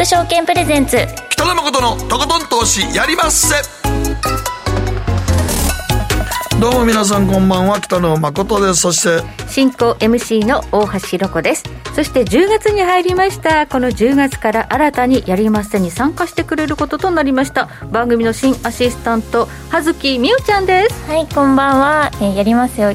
ク証券プレゼンツ。北野誠のとことん投資やりまっせ。どうも皆さんこんばんは。北野誠です。そして進行 MC の大橋ロコです。そして10月に入りました。この10月から新たにやりませに参加してくれることとなりました。番組の新アシスタント葉月美羽ちゃんです。はいこんばんは、えー、やりますよ。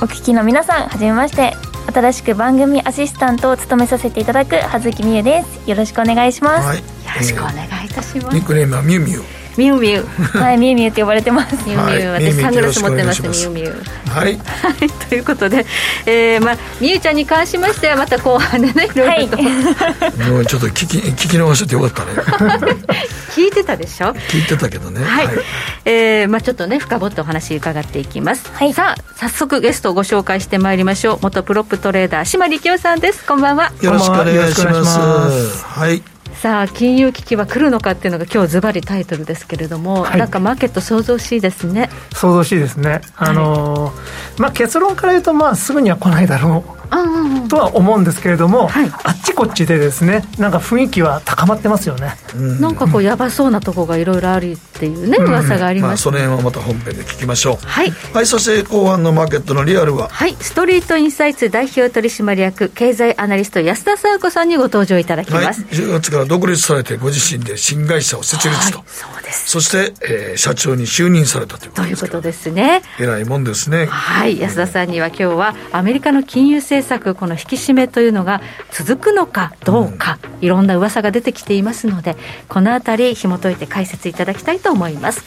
お聞きの皆さんはじめまして新しく番組アシスタントを務めさせていただく葉月美優です。よろしくお願いします、はい、よろしくお願いいたします、ニックネームはミュウミュウミュウミュウ。はい。ミュウミュウって呼ばれてます。ミュウミュウ、私サングラス持ってますミュウミュウ。はい、ということで、えー、まあみゆちゃんに関しましてはまた後半でねい。ろいろと、はい、もうちょっと聞き聞き逃してよかったね。聞いてたでしょ？聞いてたけどね。はい、はい、えー、まあちょっとね深掘ってお話伺っていきます、はい、さあ早速ゲストをご紹介してまいりましょう。元プロップトレーダー島力夫さんです。こんばんは。よろしくお願いします。はいさあ金融危機は来るのかっていうのが今日ズバリタイトルですけれども、はい、なんかマーケット想像しいですね。想像しいですね。あの、はい、まあ結論から言うとまあすぐには来ないだろうとは思うんですけれども、はい、あっちこっちでですねなんか雰囲気は高まってますよね、うん、なんかこうやばそうなとこがいろいろあるっていうね、噂があります、まあ、その辺はまた本編で聞きましょう。はい、はい、そして後半のマーケットのリアルは？はい。ストリートインサイツ代表取締役経済アナリスト安田佐和子さんにご登場いただきます、はい、10月から独立されてご自身で新会社を設立と、はい、そうです。そして、えー、社長に就任されたということですということですね。偉いもんですね。はい。安田さんには今日はアメリカの金融政策この引き締めというのが続くのかどうか、うん、いろんな噂が出てきていますのでこのあたり紐解いて解説いただきたいと思います。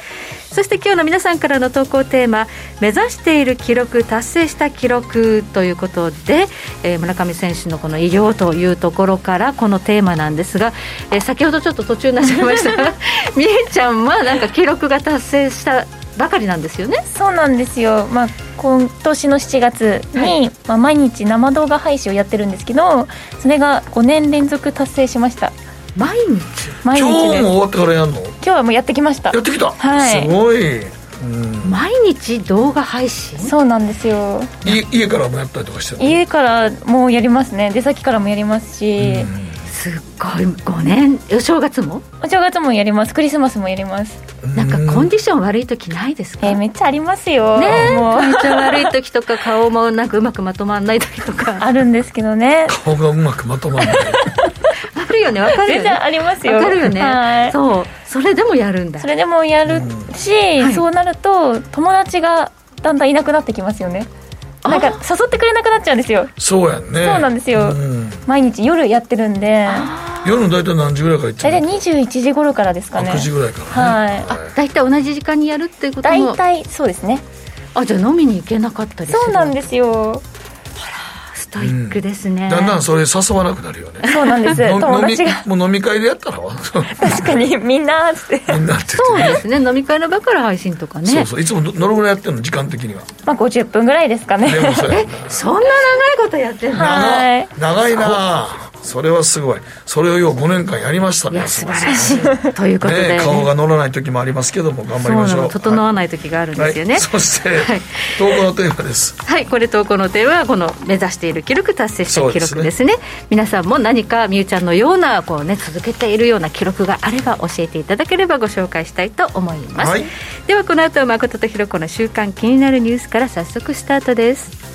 そして今日の皆さんからの投稿テーマ目指している記録達成した記録ということで、えー、村上選手のこの偉業というところからこのテーマなんですが、えー、先ほどちょっと途中になっちゃいましたが みえちゃんはなんか記録が達成したばかりなんですよね。そうなんですよ、まあ、今年の7月に、はい、まあ、毎日生動画配信をやってるんですけどそれが5年連続達成しました。毎日？毎日今日も終わってからやるの？今日はもうやってきました。やってきた、はい、すごい、うん、毎日動画配信？そうなんですよ。家からもやったりとかして家からもやりますね。出先からもやりますし、うんすっごい。5年お正月も？お正月もやります。クリスマスもやります。なんかコンディション悪い時ないですか、えー、めっちゃありますよ。ねもう。体調悪い時とか顔もなんかうまくまとまらない時とか。あるんですけどね。顔がうまくまとまらない。あるよねわかるよね。全然ありますよ。わかるよね、はい、そう。それでもやるんだ。それでもやるし、はい、そうなると友達がだんだんいなくなってきますよねなんか誘ってくれなくなっちゃうんですよ。そうやんね。そうなんですよ、うん、毎日夜やってるんで。夜の大体何時ぐらいから行っちゃう大体21時頃からですかね。9時ぐらいから、ね、はい。あ大体同じ時間にやるっていうことも。大体そうですね。あじゃあ飲みに行けなかったりそうなんですよストイックですね、うん、だんだんそれ誘わなくなるよね。そうなんです。友達が。もう飲み会でやったら確かにみんなってみんなって、そうですね。飲み会の場から配信とかね。そうそう。いつもどのぐらいやってるの？時間的には。まあ50分ぐらいですかね。でもそ えそんな長いことやってるのはい長いなそれはすごい。それをよう5年間やりましたね。素晴らしい。ということで、ね、顔が乗らない時もありますけども頑張りましょう。整わない時があるんですよね、はい。はい、そして、はい、投稿のテーマです。はいこれ投稿のテーマはこの目指している記録達成した記録ですね、ね、皆さんも何かみゆちゃんのようなこうね続けているような記録があれば教えていただければご紹介したいと思います、はい、ではこの後誠とひろ子の週刊気になるニュースから早速スタートです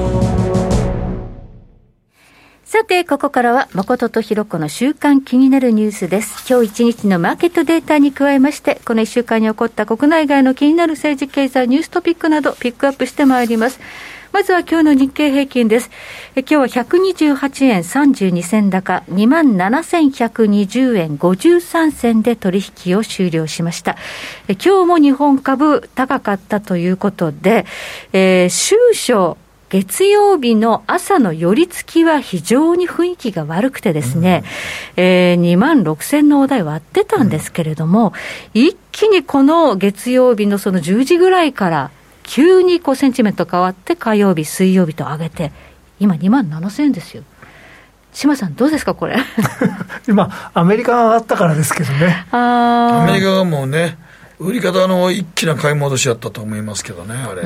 さて、ここからは、誠とひろ子の週間気になるニュースです。今日一日のマーケットデータに加えまして、この一週間に起こった国内外の気になる政治経済ニューストピックなど、ピックアップしてまいります。まずは今日の日経平均です。今日は128円32銭高、27,120円53銭で取引を終了しました。今日も日本株高かったということで、えー、終初月曜日の朝の寄り付きは非常に雰囲気が悪くてですね、うん、えー、2万6000のお題割ってたんですけれども、うん、一気にこの月曜日のその10時ぐらいから、急にこうセンチメント変わって、火曜日、水曜日と上げて、今2万7000円ですよ。島さん、どうですか、これ？今、アメリカが上がったからですけどね。アメリカがもうね、売り方の一気な買い戻しやったと思いますけどね、あれ。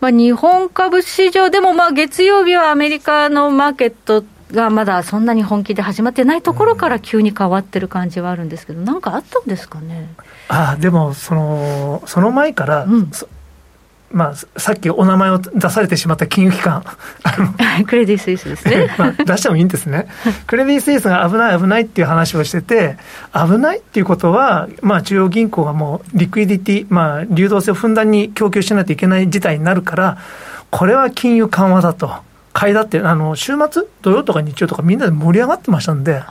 まあ、日本株市場でも、まあ、月曜日はアメリカのマーケットがまだそんなに本気で始まってないところから急に変わってる感じはあるんですけど、なんかあったんですかね？あでもその、その前から、うん、まあ、さっきお名前を出されてしまった金融機関。クレディ・スイスですね、まあ、出してもいいんですね、クレディ・スイスが危ない危ないっていう話をしてて、危ないっていうことは、まあ、中央銀行がもうリクイディティ、まあ、流動性をふんだんに供給しないといけない事態になるから、これは金融緩和だと、買いだって、あの週末、土曜とか日曜とか、みんなで盛り上がってましたんで。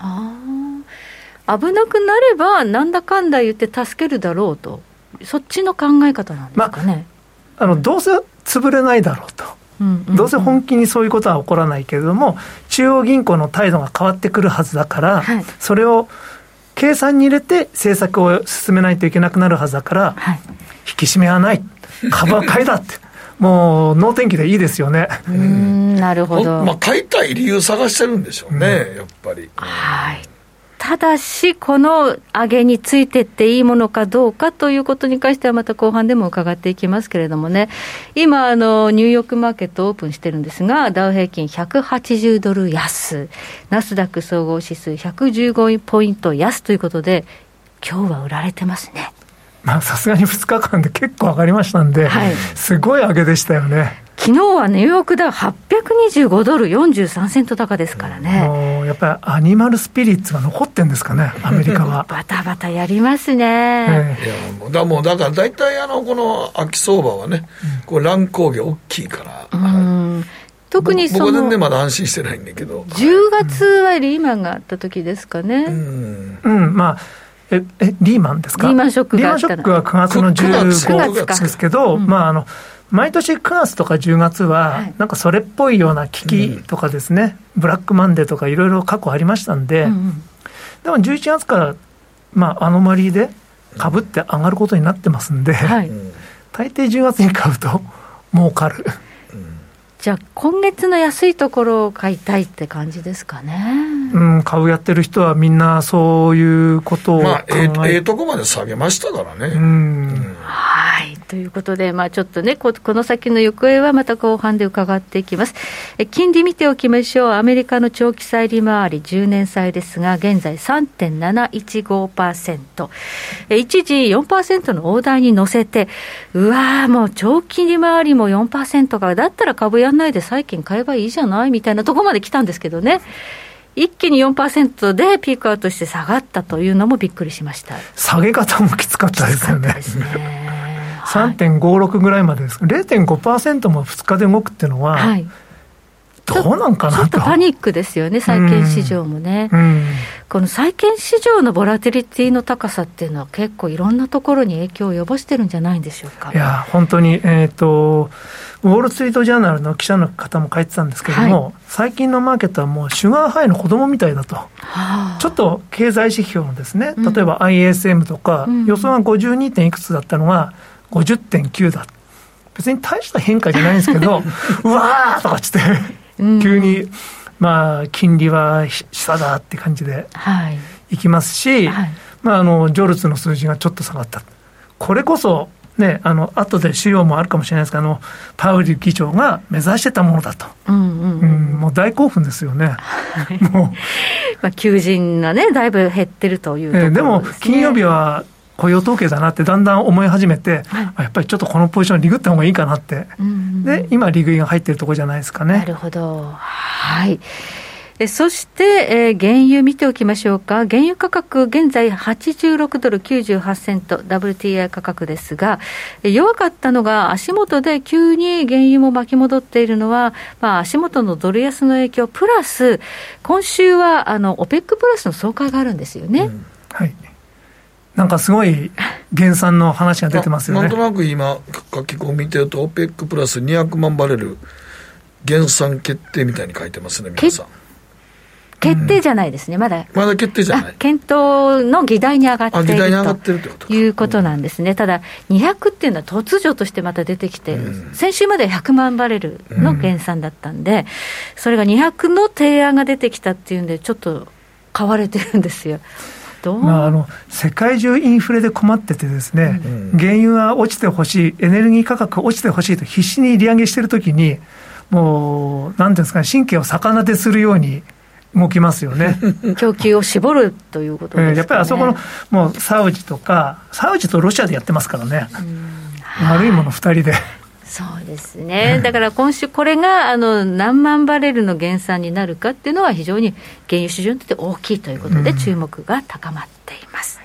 危なくなれば、なんだかんだ言って助けるだろうと、そっちの考え方なんですかね。まああのどうせ潰れないだろうと。どうせ本気にそういうことは起こらないけれども、中央銀行の態度が変わってくるはずだから、はい、それを計算に入れて政策を進めないといけなくなるはずだから、はい、引き締めはない、株は買いだって。もう、能天気でいいですよね。なるほど。まあ、買いたい理由探してるんでしょうね、うん、やっぱり。はい。ただし、この上げについてっていいものかどうかということに関しては、また後半でも伺っていきますけれどもね、今、あのニューヨークマーケットオープンしてるんですが、ダウ平均180ドル安、ナスダック総合指数115ポイント安ということで、今日は売られてますね。まあ、さすがに2日間で結構上がりましたんで、はい、すごい上げでしたよね。昨日はニューヨークダウ825ドル43セント高ですからね。やっぱりアニマルスピリッツが残ってんですかね、アメリカは。バタバタやりますね。ええ、いやだもうだから大体あのこの秋相場はね、こう乱高下大きいから。うん。特にその僕は全然まだ安心してないんだけど。10月はリーマンがあった時ですかね。うん、うん、まあええリーマンですか？リーマンショックがリーマンショックは9月の15日ですけど、まああの毎年9月とか10月は、なんかそれっぽいような危機とかですね、うん、ブラックマンデーとかいろいろ過去ありましたんで、うんうん、でも11月から、まあ、アノマリーで株って上がることになってますんで、はい、大抵10月に買うと儲かる。じゃあ、今月の安いところを買いたいって感じですかね。うん、株やってる人はみんなそういうことをまあ、えええとこまで下げましたからね。うん、うんはい。ということで、まあちょっとねこ、この先の行方はまた後半で伺っていきます。え金利見ておきましょう。アメリカの長期債利回り10年債ですが、現在3.715%。え一時4%の大台に乗せて、うわーもう長期利回りも4%か、だったら株やんないで債券買えばいいじゃないみたいなところまで来たんですけどね。一気に4%でピークアウトして下がったというのもびっくりしました下げ方もきつかったですよね。ですね3.56ぐらいまでです、0.5%も2日で動くっていうのは、はい、どうなんかなと。ちょっとパニックですよね、債券市場もね、うん。うん、この債券市場のボラティリティの高さっていうのは、結構いろんなところに影響を及ぼしてるんじゃないんでしょうか。いや、本当に、えっ、ー、と、ウォール・ストリート・ジャーナルの記者の方も書いてたんですけれども、はい、最近のマーケットはもうシュガーハイの子供みたいだと、はあ、ちょっと経済指標のですね、例えば ISM とか、うん、予想が52点いくつだったのが、50.9だ。別に大した変化じゃないんですけど、うわーとかっつって、急に、まあ、金利は下だって感じでい。きますし、はい、まあ、あの、ジョルツの数字がちょっと下がった。これこそ、ね、あの後で資料もあるかもしれないですけど、あのパウエル議長が目指してたものだと、うんうんうん、もう大興奮ですよね、もう。まあ求人がね、だいぶ減ってるという、ね、えー、でも、金曜日は雇用統計だなってだんだん思い始めて、はい、やっぱりちょっとこのポジションリグった方がいいかなって、うんうん、で今リグイが入ってるところじゃないですかね。なるほどはいえそして、えー、原油見ておきましょうか。原油価格、現在86ドル98セント、WTI 価格ですが、弱かったのが足元で急に原油も巻き戻っているのは、まあ、足元のドル安の影響、プラス、今週は、あの、OPEC プラスの総会があるんですよね。うん、はい。なんかすごい減産の話が出てますよね。なんとなく今、書き込み見てると、OPEC プラス200万バレル減産決定みたいに書いてますね、皆さん。決定じゃないですね、まだ。まだ決定じゃない。検討の議題に上がっている議題に上がってるってことということなんですね。ただ、200っていうのは突如としてまた出てきて、先週まで100万バレルの減産だったんで、それが200の提案が出てきたっていうんで、ちょっと買われてるんですよ。まあ、あの世界中インフレで困っててですね、うん、原油が落ちてほしい、エネルギー価格が落ちてほしいと必死に利上げしてるときに、もう、なんていうんですか、神経を逆なでするように動きますよね。供給を絞るということです、ね、やっぱりあそこのもうサウジとか、サウジとロシアでやってますからね、悪いもの2人で。そうですね、だから今週、これがあの何万バレルの減産になるかっていうのは、非常に原油市場にとって大きいということで、注目が高まっています。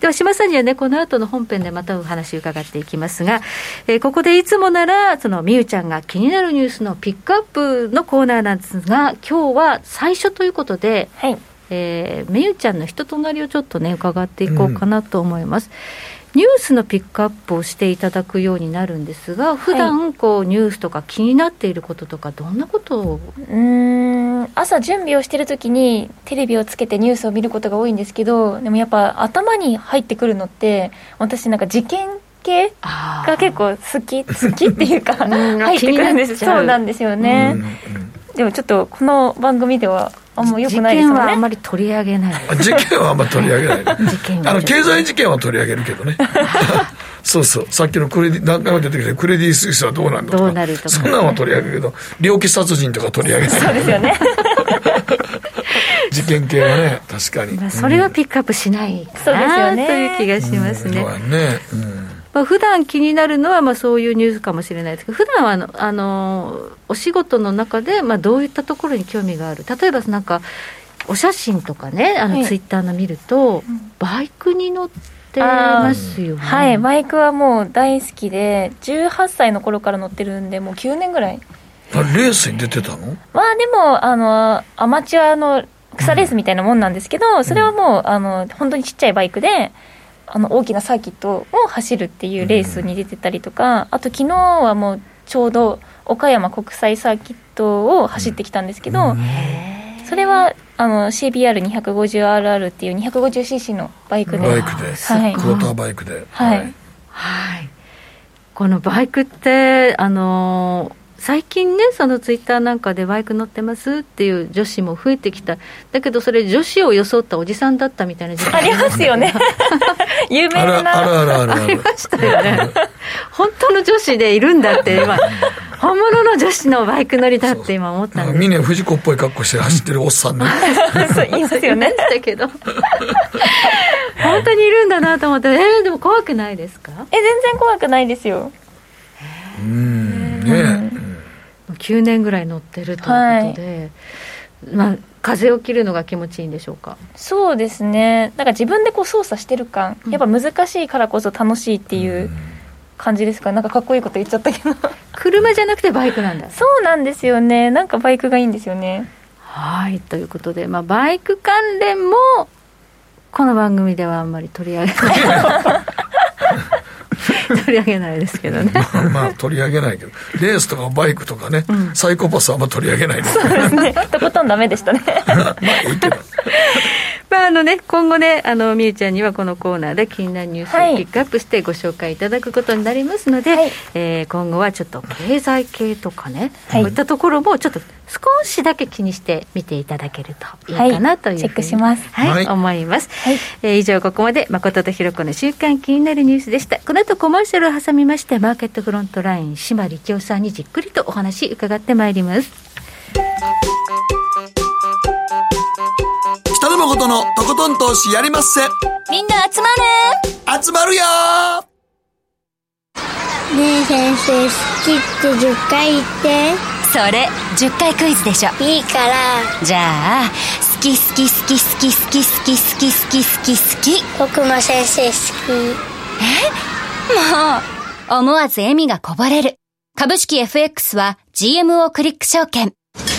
では、島さんにはね、この後の本編でまたお話伺っていきますが、えー、ここでいつもなら、そのみゆちゃんが気になるニュースのピックアップのコーナーなんですが、今日は最初ということで、はい、えー、みゆちゃんの人となりをちょっとね、伺っていこうかなと思います。うんニュースのピックアップをしていただくようになるんですが、普段こうニュースとか気になっていることとか、どんなことを？うん朝、準備をしているときに、テレビをつけてニュースを見ることが多いんですけど、でもやっぱ頭に入ってくるのって、私、なんか事件系が結構好き、好きっていうか、入ってくるんです、そうなんですよね。でもちょっとこの番組ではあんまよくないですよね。事件はあんまり取り上げない。事件はあんまり取り上げない。事件あの経済事件は取り上げるけどね。そうそう、さっきのクレディ、何回も出てきて、クレディ・スイスはどうなんだとか、どうなるとかそんなのは取り上げるけど、猟奇殺人とか取り上げない。そうですよね。事件系はね、確かに。まあ、それはピックアップしないかな、という気がしますね。そうやね。うんまあ普段気になるのはまあそういうニュースかもしれないですけど、普段はあのあのお仕事の中でまあどういったところに興味がある、例えばなんか、お写真とかね、あのツイッターの見ると、バイクに乗ってますよね。はい、バイクはもう大好きで、18歳の頃から乗ってるんで、もう9年ぐらい。あレースに出てたの？まあでもあのアマチュアの草レースみたいなもんなんですけど、それはもうあの本当にちっちゃいバイクであの大きなサーキットを走るっていうレースに出てたりとか、あと昨日はもうちょうど岡山国際サーキットを走ってきたんですけど、それはあの CBR250RR っていう 250cc のバイクで。バイクで、はい、クォーターバイクで。はい、はい、このバイクってあの最近ね、そのツイッターなんかでバイク乗ってますっていう女子も増えてきた、だけどそれ、女子を装ったおじさんだったみたいなありますよね、有名な。あるあるあるありましたよね、本当の女子でいるんだって、今、本物の女子のバイク乗りだって今思ったんです。峰不二子っぽい格好して走ってるおっさんね、そう言いますよね。だけど本当にいるんだなと思って、えー、でも怖くないですか？え全然怖くないですよ。うんね、9年ぐらい乗ってるということで、はい、まあ、風を切るのが気持ちいいんでしょうか？そうですね、なんか自分でこう操作してる感、やっぱ難しいからこそ楽しいっていう感じですか、なんかかっこいいこと言っちゃったけど。車じゃなくてバイクなんだ。そうなんですよね、なんかバイクがいいんですよね。はいということで、まあ、バイク関連もこの番組ではあんまり取り上げない 取り上げないですけどね。まあ、まあ、取り上げないけど。レースとかバイクとかね、うん、サイコパスはあんま取り上げないですそうですね。とことんダメでしたね。まあいいけどまああのね、今後ね、あのみゆちゃんにはこのコーナーで気になるニュースをピックアップしてご紹介いただくことになりますので、はい、えー、今後はちょっと経済系とかね、はい、こういったところもちょっと少しだけ気にして見ていただけるといいかなという、はい、チェックします。はい、はい、思います。はい、えー、以上ここまで誠とひろ子の週間気になるニュースでした。この後コマーシャルを挟みまして、マーケットフロントライン島力夫さんにじっくりとお話伺ってまいります。北野誠のとことん投資やりまっせ。みんな集まる。集まるよ。ねえ先生、好きって10回言って。それ10回クイズでしょ。いいから。じゃあ好き好き好き好き好き好き好き好き好き。好き僕も先生好き。え？もう。思わず笑みがこぼれる。株式 FX は GMO クリック証券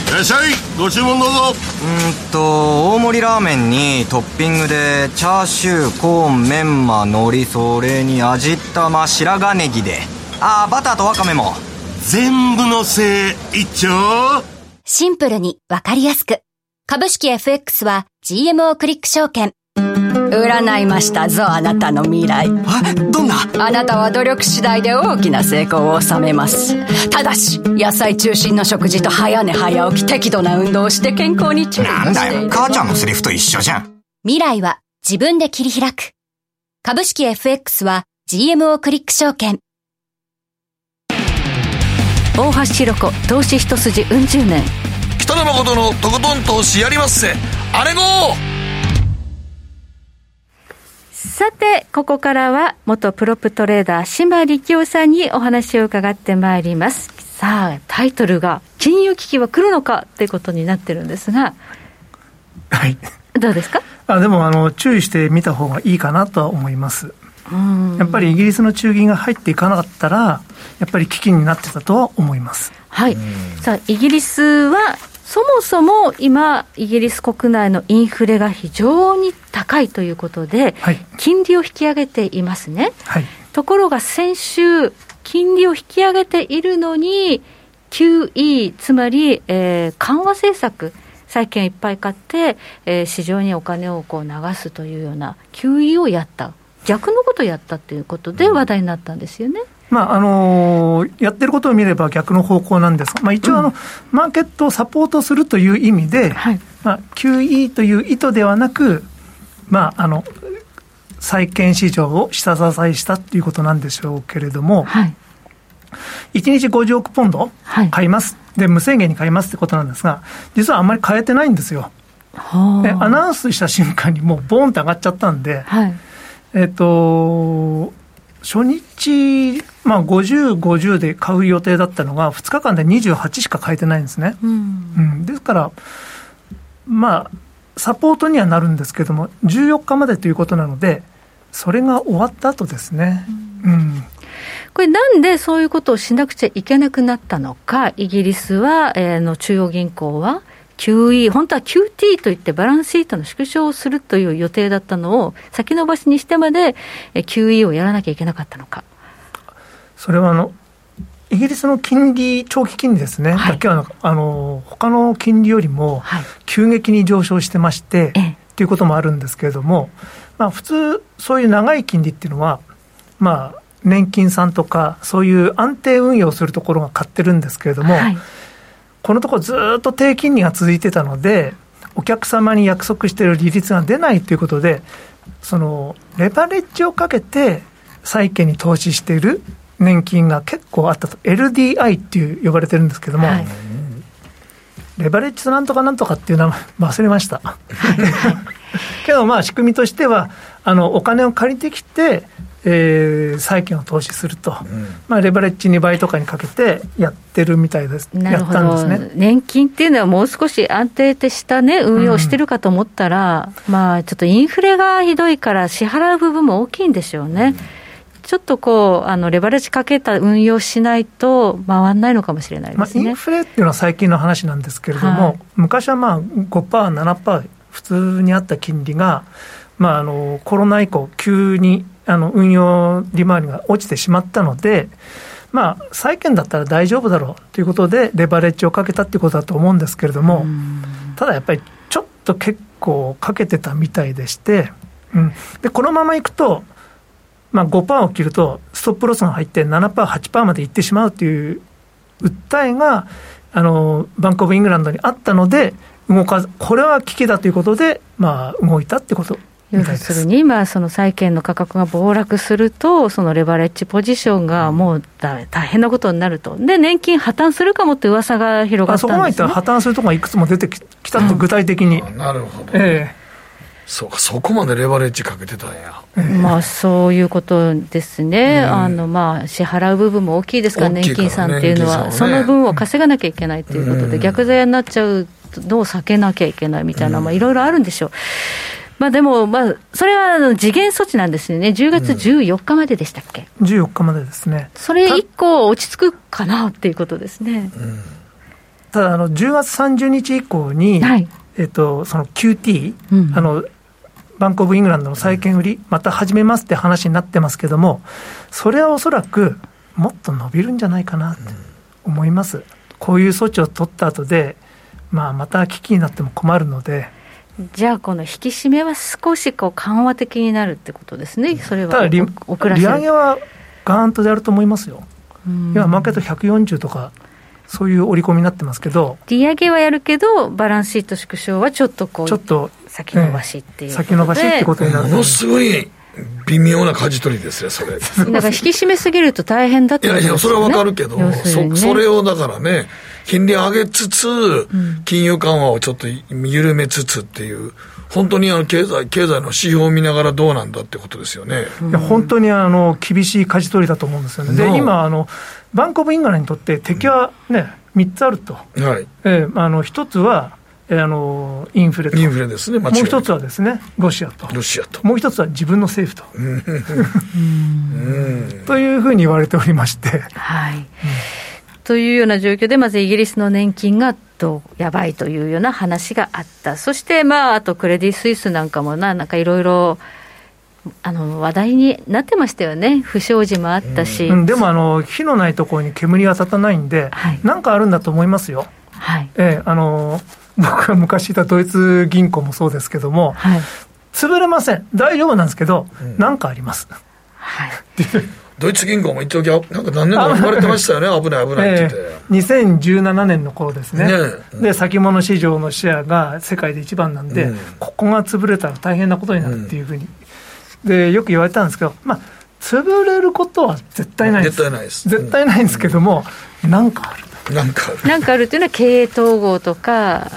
いらっしゃい。ご注文どうぞ。うんと大盛りラーメンにトッピングでチャーシューコーンメンマ海苔それに味玉白髪ネギで。ああバターとワカメも。全部のせい一丁。シンプルにわかりやすく。株式 FX は GMO クリック証券占いましたぞあなたの未来。えどんな？あなたは努力次第で大きな成功を収めます。ただし野菜中心の食事と早寝早起き適度な運動をして健康に注意なんだよ。母ちゃんのセリフと一緒じゃん。未来は自分で切り開く。株式 FX は GMO クリック証券。大橋ひろ子投資一筋うん十年。北野誠のとことん投資やりまっせ。あれごさて、ここからは元プロプトレーダー、島力夫さんにお話を伺ってまいります。さあ、タイトルが、金融危機は来るのかということになってるんですが、はい。どうですか？あでもあの、注意してみた方がいいかなとは思います。やっぱりイギリスの中銀が入っていかなかったら、やっぱり危機になってたとは思います。はい。さあ、イギリスはそもそも今、イギリス国内のインフレが非常に高いということで、はい、金利を引き上げていますね。はい、ところが先週、金利を引き上げているのに、QE、つまり、えー、緩和政策、債券いっぱい買って、えー、市場にお金をこう流すというような QE をやった、逆のことをやったということで話題になったんですよね。まああのー、やってることを見れば逆の方向なんです。が、まあ、一応あの、うん、マーケットをサポートするという意味で、はい。まあ、QE という意図ではなく、まあ、あの債券市場を下支えしたということなんでしょうけれども、はい、1日50億ポンド買います、はい、で無制限に買いますってことなんですが、実はあんまり買えてないんですよ。でアナウンスした瞬間にもうボーンって上がっちゃったんで、はい、えっ、と、初日、まあ、50、50で買う予定だったのが、2日間で28しか買えてないんですね。うん、うん、ですから、まあ、サポートにはなるんですけども、14日までということなので、それが終わった後ですね。うん、うんこれなんでそういうことをしなくちゃいけなくなったのか、イギリスは、えー、の中央銀行は QE、本当は QT といってバランスシートの縮小をするという予定だったのを先延ばしにしてまで QE をやらなきゃいけなかったのか。それはあのイギリスの金利、長期金利ですね、はい、だけはあの他の金利よりも急激に上昇してまして、はい、ということもあるんですけれども、まあ、普通、そういう長い金利っていうのは、まあ、年金さんとか、そういう安定運用するところが買ってるんですけれども、はい。このところずっと低金利が続いてたので、お客様に約束している利率が出ないということで、そのレバレッジをかけて債券に投資している年金が結構あったと、LDI っていう呼ばれてるんですけども、はい、レバレッジとなんとかなんとかっていう名前、忘れました。けどまあ仕組みとしては、あのお金を借りてきて、えー、債券を投資すると、うん、まあ、レバレッジ2倍とかにかけてやってるみたいです、やったんですね。年金っていうのは、もう少し安定した、ね、運用してるかと思ったら、うん、まあ、ちょっとインフレがひどいから、支払う部分も大きいんでしょうね。うん、ちょっとこうあのレバレッジかけた運用しないと回らないのかもしれないですね、まあ、インフレっていうのは最近の話なんですけれども、はい、昔はまあ5%、7%、普通にあった金利が、まあ、あのコロナ以降、急にあの運用利回りが落ちてしまったので、まあ、債券だったら大丈夫だろうということで、レバレッジをかけたっていうことだと思うんですけれども、ただやっぱりちょっと結構かけてたみたいでして、うん、でこのままいくと、まあ、5%を切ると、ストップロスが入って7%、8%までいってしまうという訴えが、あのバンク・オブ・イングランドにあったので、動かず、これは危機だということで、まあ、動いたってこと要するに、まあ、その債券の価格が暴落すると、そのレバレッジポジションがもう大変なことになると、で、年金破綻するかもって噂が広がったんです、ね、そこまでいったら破綻するところがいくつも出てきたと、具体的に。うん、なるほど、えーそうか、そこまでレバレッジかけてたんや。まあ、そういうことですね、うん、あのまあ、支払う部分も大きいですから、年金さんっていうのは、ね、その分を稼がなきゃいけないということで、うん、逆ザヤになっちゃうのを避けなきゃいけないみたいな、いろいろあるんでしょう。まあ、でも、まあ、それは次元措置なんですよね、10月14日まででしたっけ、うん、14日までですね。それ以降、落ち着くかなっていうことですね。ただあの、10月30日以降に、はい、えっと、その QT、うん、あのバンク・オブ・イングランドの債券売り、また始めますって話になってますけども、それはおそらくもっと伸びるんじゃないかなって思います。こういう措置を取った後で、まあ、また危機になっても困るので。じゃあ、この引き締めは少しこう緩和的になるってことですね、それは。ただ利、利上げはガーンとやると思いますよ。今、マーケット140とか、そういう織り込みになってますけど、利上げはやるけど、バランスシート縮小はちょっとこう、ちょっと先延ばしっていう、先延ばしってことになるものすごい微妙な舵取りですよ、それ。だから引き締めすぎると大変だって、ね、いやいや、それはわかるけど、ね、そそれをだからね、金利上げつつ、金融緩和をちょっと緩めつつっていう。本当にあの経済経済の指標を見ながらどうなんだってことですよね。いや本当にあの厳しい舵取りだと思うんですよね。で、今あの、バンコブ・インガラにとって敵はね、3つあると。はい。えー、あの1つは、あのインフレとインフレですね、もう一つはですね、ロシアと、ロシアと。もう一つは自分の政府と。というふうに言われておりまして。はい、うん、というような状況で、まずイギリスの年金がどうやばいというような話があった、そして、まあ、あとクレディ・スイスなんかもな、なんかいろいろ。あの話題になってましたよね、不祥事もあったし、うん、でもあの火のないところに煙は立たないんで、はい、なんかあるんだと思いますよ。はい。えー、あの僕が昔いたドイツ銀行もそうですけども、はい、潰れません、大丈夫なんですけど、なん、かあります。はい。ドイツ銀行も一時、なんか何年か言われてましたよね、危ない、危ないって言って、えー、2017年の頃ですね、ね。うん、で先物市場のシェアが世界で一番なんで、うん、ここが潰れたら大変なことになるっていうふうに、うん、でよく言われたんですけど、まあ、潰れることは絶対ないです、絶対ないです、絶対ないんですけども、なんかある。なんかかあるっていうのは、経営統合とか、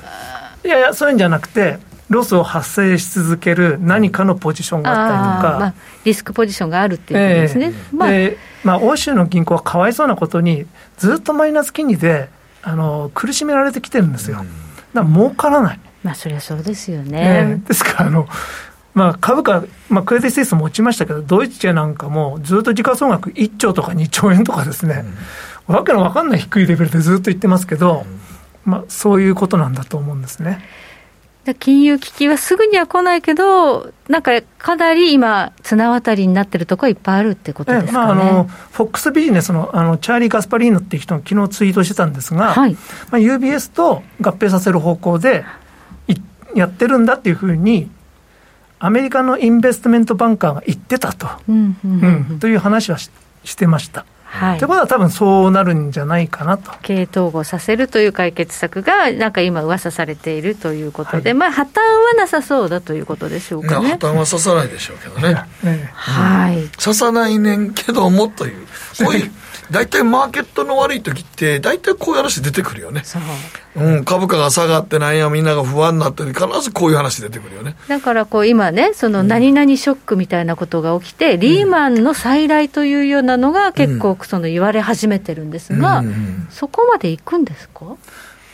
いやいや、そういうんじゃなくて、ロスを発生し続ける何かのポジションがあったりとか、まあ、リスクポジションがあるっていうことですね、えー、まあ、でまあ、欧州の銀行はかわいそうなことに、ずっとマイナス金利であの苦しめられてきてるんですよ、だから儲からない。まあ、そりゃそうですよね。ねですからあのまあ、株価、まあ、クレディ・スイスも落ちましたけど、ドイツチェなんかもずっと時価総額1兆とか2兆円とかですね、うん、わけのわかんない低いレベルでずっと言ってますけど、うん、まあ、そういうことなんだと思うんですね。金融危機はすぐには来ないけど、なんかかなり今、綱渡りになってるところいっぱいあるってことですか、ね、まあ、あのフォックスビジネスのあのチャーリー・ガスパリーノっていう人が昨日ツイートしてたんですが、はい、まあ、UBS と合併させる方向でやってるんだっていうふうに、アメリカのインベストメントバンカーが言ってたと、うんうん。うん、という話はししてました。はい、ということは、多分そうなるんじゃないかなと。経営統合させるという解決策が、なんか今、噂されているということで、はい、まあ破綻はなさそうだということでしょうかね。破綻はささないでしょうけどね。はい。ささないねんけどもという、こういう。大体マーケットの悪い時って、大体こういう話出てくるよね。う。ん、株価が下がってなんや、みんなが不安になって必ずこういう話出てくるよね。だからこう今ね、その何々ショックみたいなことが起きて、うん、リーマンの再来というようなのが結構その言われ始めてるんですが、うんうんうん、そこまでいくんですか？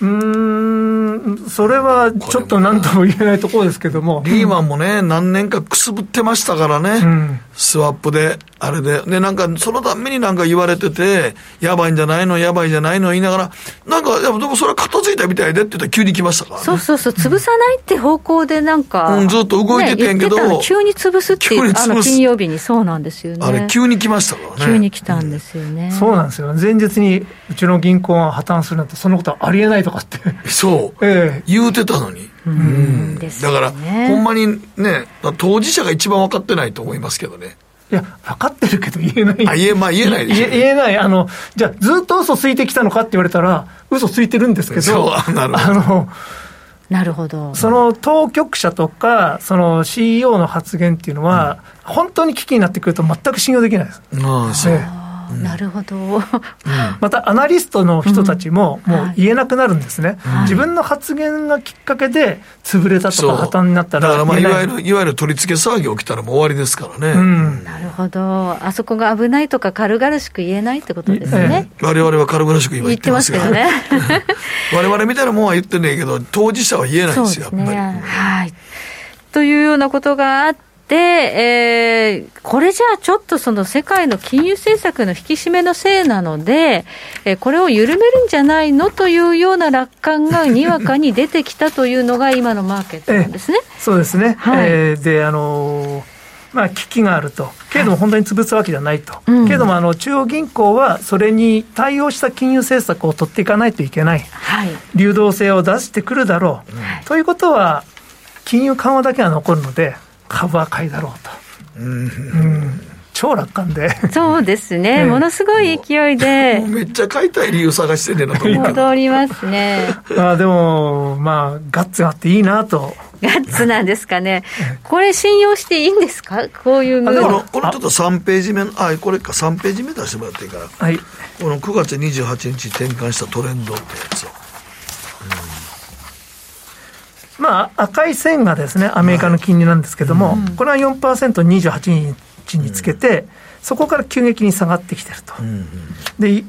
うん、それはちょっとなんとも言えないところですけども。リーマンもね、何年かくすぶってましたからね、うん、スワップで、あれで。で、なんか、そのためになんか言われてて、やばいんじゃないの、やばいんじゃないの言いながら、なんか、でもそれは片付いたみたいでって言ったら急に来ましたから、ね、そうそうそう、潰さないって方向でなんか、うん、ずっと動いててんけど、ね、急に潰すっていう、あの金曜日にそうなんですよね。あれ、急に来ましたからね。急に来たんですよね。うん、そうなんですよ。前日にうちの銀行が破綻するなんて、そんなことはありえないとかって。そう、ええ、言うてたのに。うん、だから、ほんまにね、当事者が一番分かってないと思いますけどね。いや、分かってるけど言えない。あ、言え、まあ言えないでしょ、言えない。あの、じゃあ、ずっと嘘ついてきたのかって言われたら、嘘ついてるんですけど、そう、なるほど。あの、なるほど。その当局者とか、その CEO の発言っていうのは、うん、本当に危機になってくると全く信用できないです。ああ、そう。なるほど、またアナリストの人たちも、もう言えなくなるんですね、はい、自分の発言がきっかけで潰れたとか、破綻になったらだからまあい。わゆるいわゆる取り付け騒ぎ起きたらもう終わりですからね、う。ん、なるほど、あそこが危ないとか、軽々しく言えないってことですね。われわれは軽々しく今言ってますけどね。われわれみたいなもんは言ってんねんけど、当事者は言えないんですよ、ね、はい。というようなことがあって、で、えー、これじゃあちょっとその世界の金融政策の引き締めのせいなので、えー、これを緩めるんじゃないのというような楽観がにわかに出てきたというのが今のマーケットなんですね。そうですね。はい、えー、で、あのーまあ、危機があると、けれども本当に潰すわけじゃないと、はい、けれどもあの中央銀行はそれに対応した金融政策を取っていかないといけない、はい、流動性を出してくるだろう、はい、ということは、金融緩和だけは残るので、株は買いだろうと。うん、うん超楽観で。そうですね。ものすごい勢いで。めっちゃ買いたい理由探してんねんなと思戻りますね。あでも、まあ、ガッツがあっていいなと。ガッツなんですかね。これ信用していいんですか？こういうムード。このちょっと3ページ目の、あ、これか3ページ目出してもらっていいから。はい。この9月28日転換したトレンドってやつを。まあ、赤い線がですね、アメリカの金利なんですけども、はい、これは 4%28 日につけて、うん、そこから急激に下がってきてると。うん、で、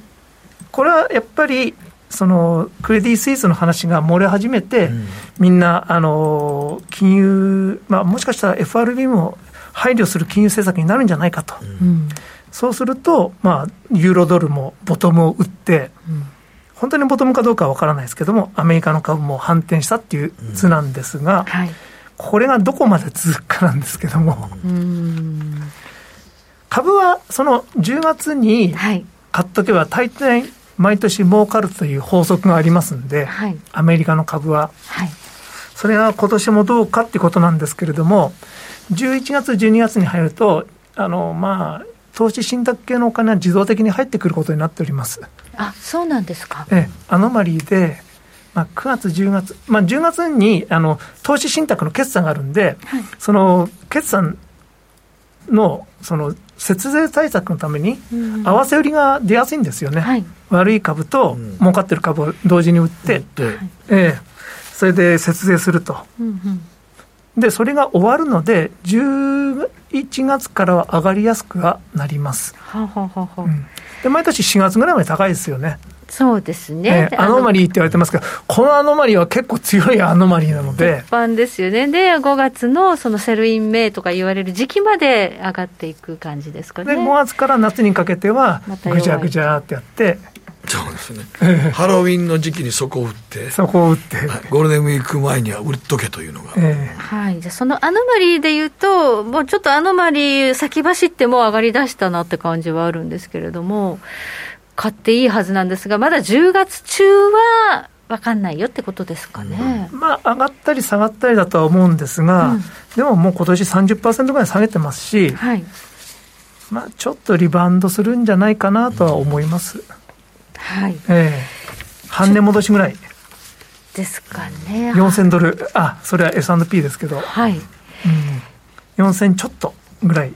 これはやっぱり、そのクレディ・スイスの話が漏れ始めて、うん、みんな、あの金融、まあ、もしかしたら FRB も配慮する金融政策になるんじゃないかと、うん、そうすると、まあ、ユーロドルもボトムを打って、うん、本当にボトムかどうかは分からないですけども、アメリカの株も反転したっていう図なんですが、はい、これがどこまで続くかなんですけども、株はその10月に買っとけば、大体、毎年儲かるという法則がありますんで、はい、アメリカの株は、はい、それが今年もどうかっていうことなんですけれども、11月、12月に入ると、あのまあ、投資信託系のお金は自動的に入ってくることになっております。あそうなんですか。ええ、アノマリーで、まあ、9月、10月、まあ、10月にあの投資信託の決算があるんで、はい、その決算のその節税対策のために、合わせ売りが出やすいんですよね、はい、悪い株と儲かってる株を同時に売って、うん、ええ、それで節税すると、うんうん、でそれが終わるので、11月からは上がりやすくはなります。ははははうん、で毎年4月ぐらいまで高いですよね。そうですね、アノマリーって言われてますけど、このアノマリーは結構強いアノマリーなので。一般ですよね。で、5月のその Sell in May とか言われる時期まで上がっていく感じですかね。で、5月から夏にかけては、ぐちゃぐちゃってやって、そうですね。ハロウィンの時期にそこを打って、そこを打って、ゴールデンウィーク前には売っとけというのが。えー、はい。じゃそのアノマリーで言うと、もうちょっとアノマリー先走っても上がりだしたなって感じはあるんですけれども、買っていいはずなんですが、まだ10月中は分かんないよってことですかね、うん、まあ、上がったり下がったりだとは思うんですが、うん、でももう今年30%ぐらい下げてますし、はい、まあ、ちょっとリバウンドするんじゃないかなとは思います。はい。えー、半値戻しぐらい。ですかね。4000ドル。あそれは S&P ですけど、はい。うん、4000ちょっとぐらい。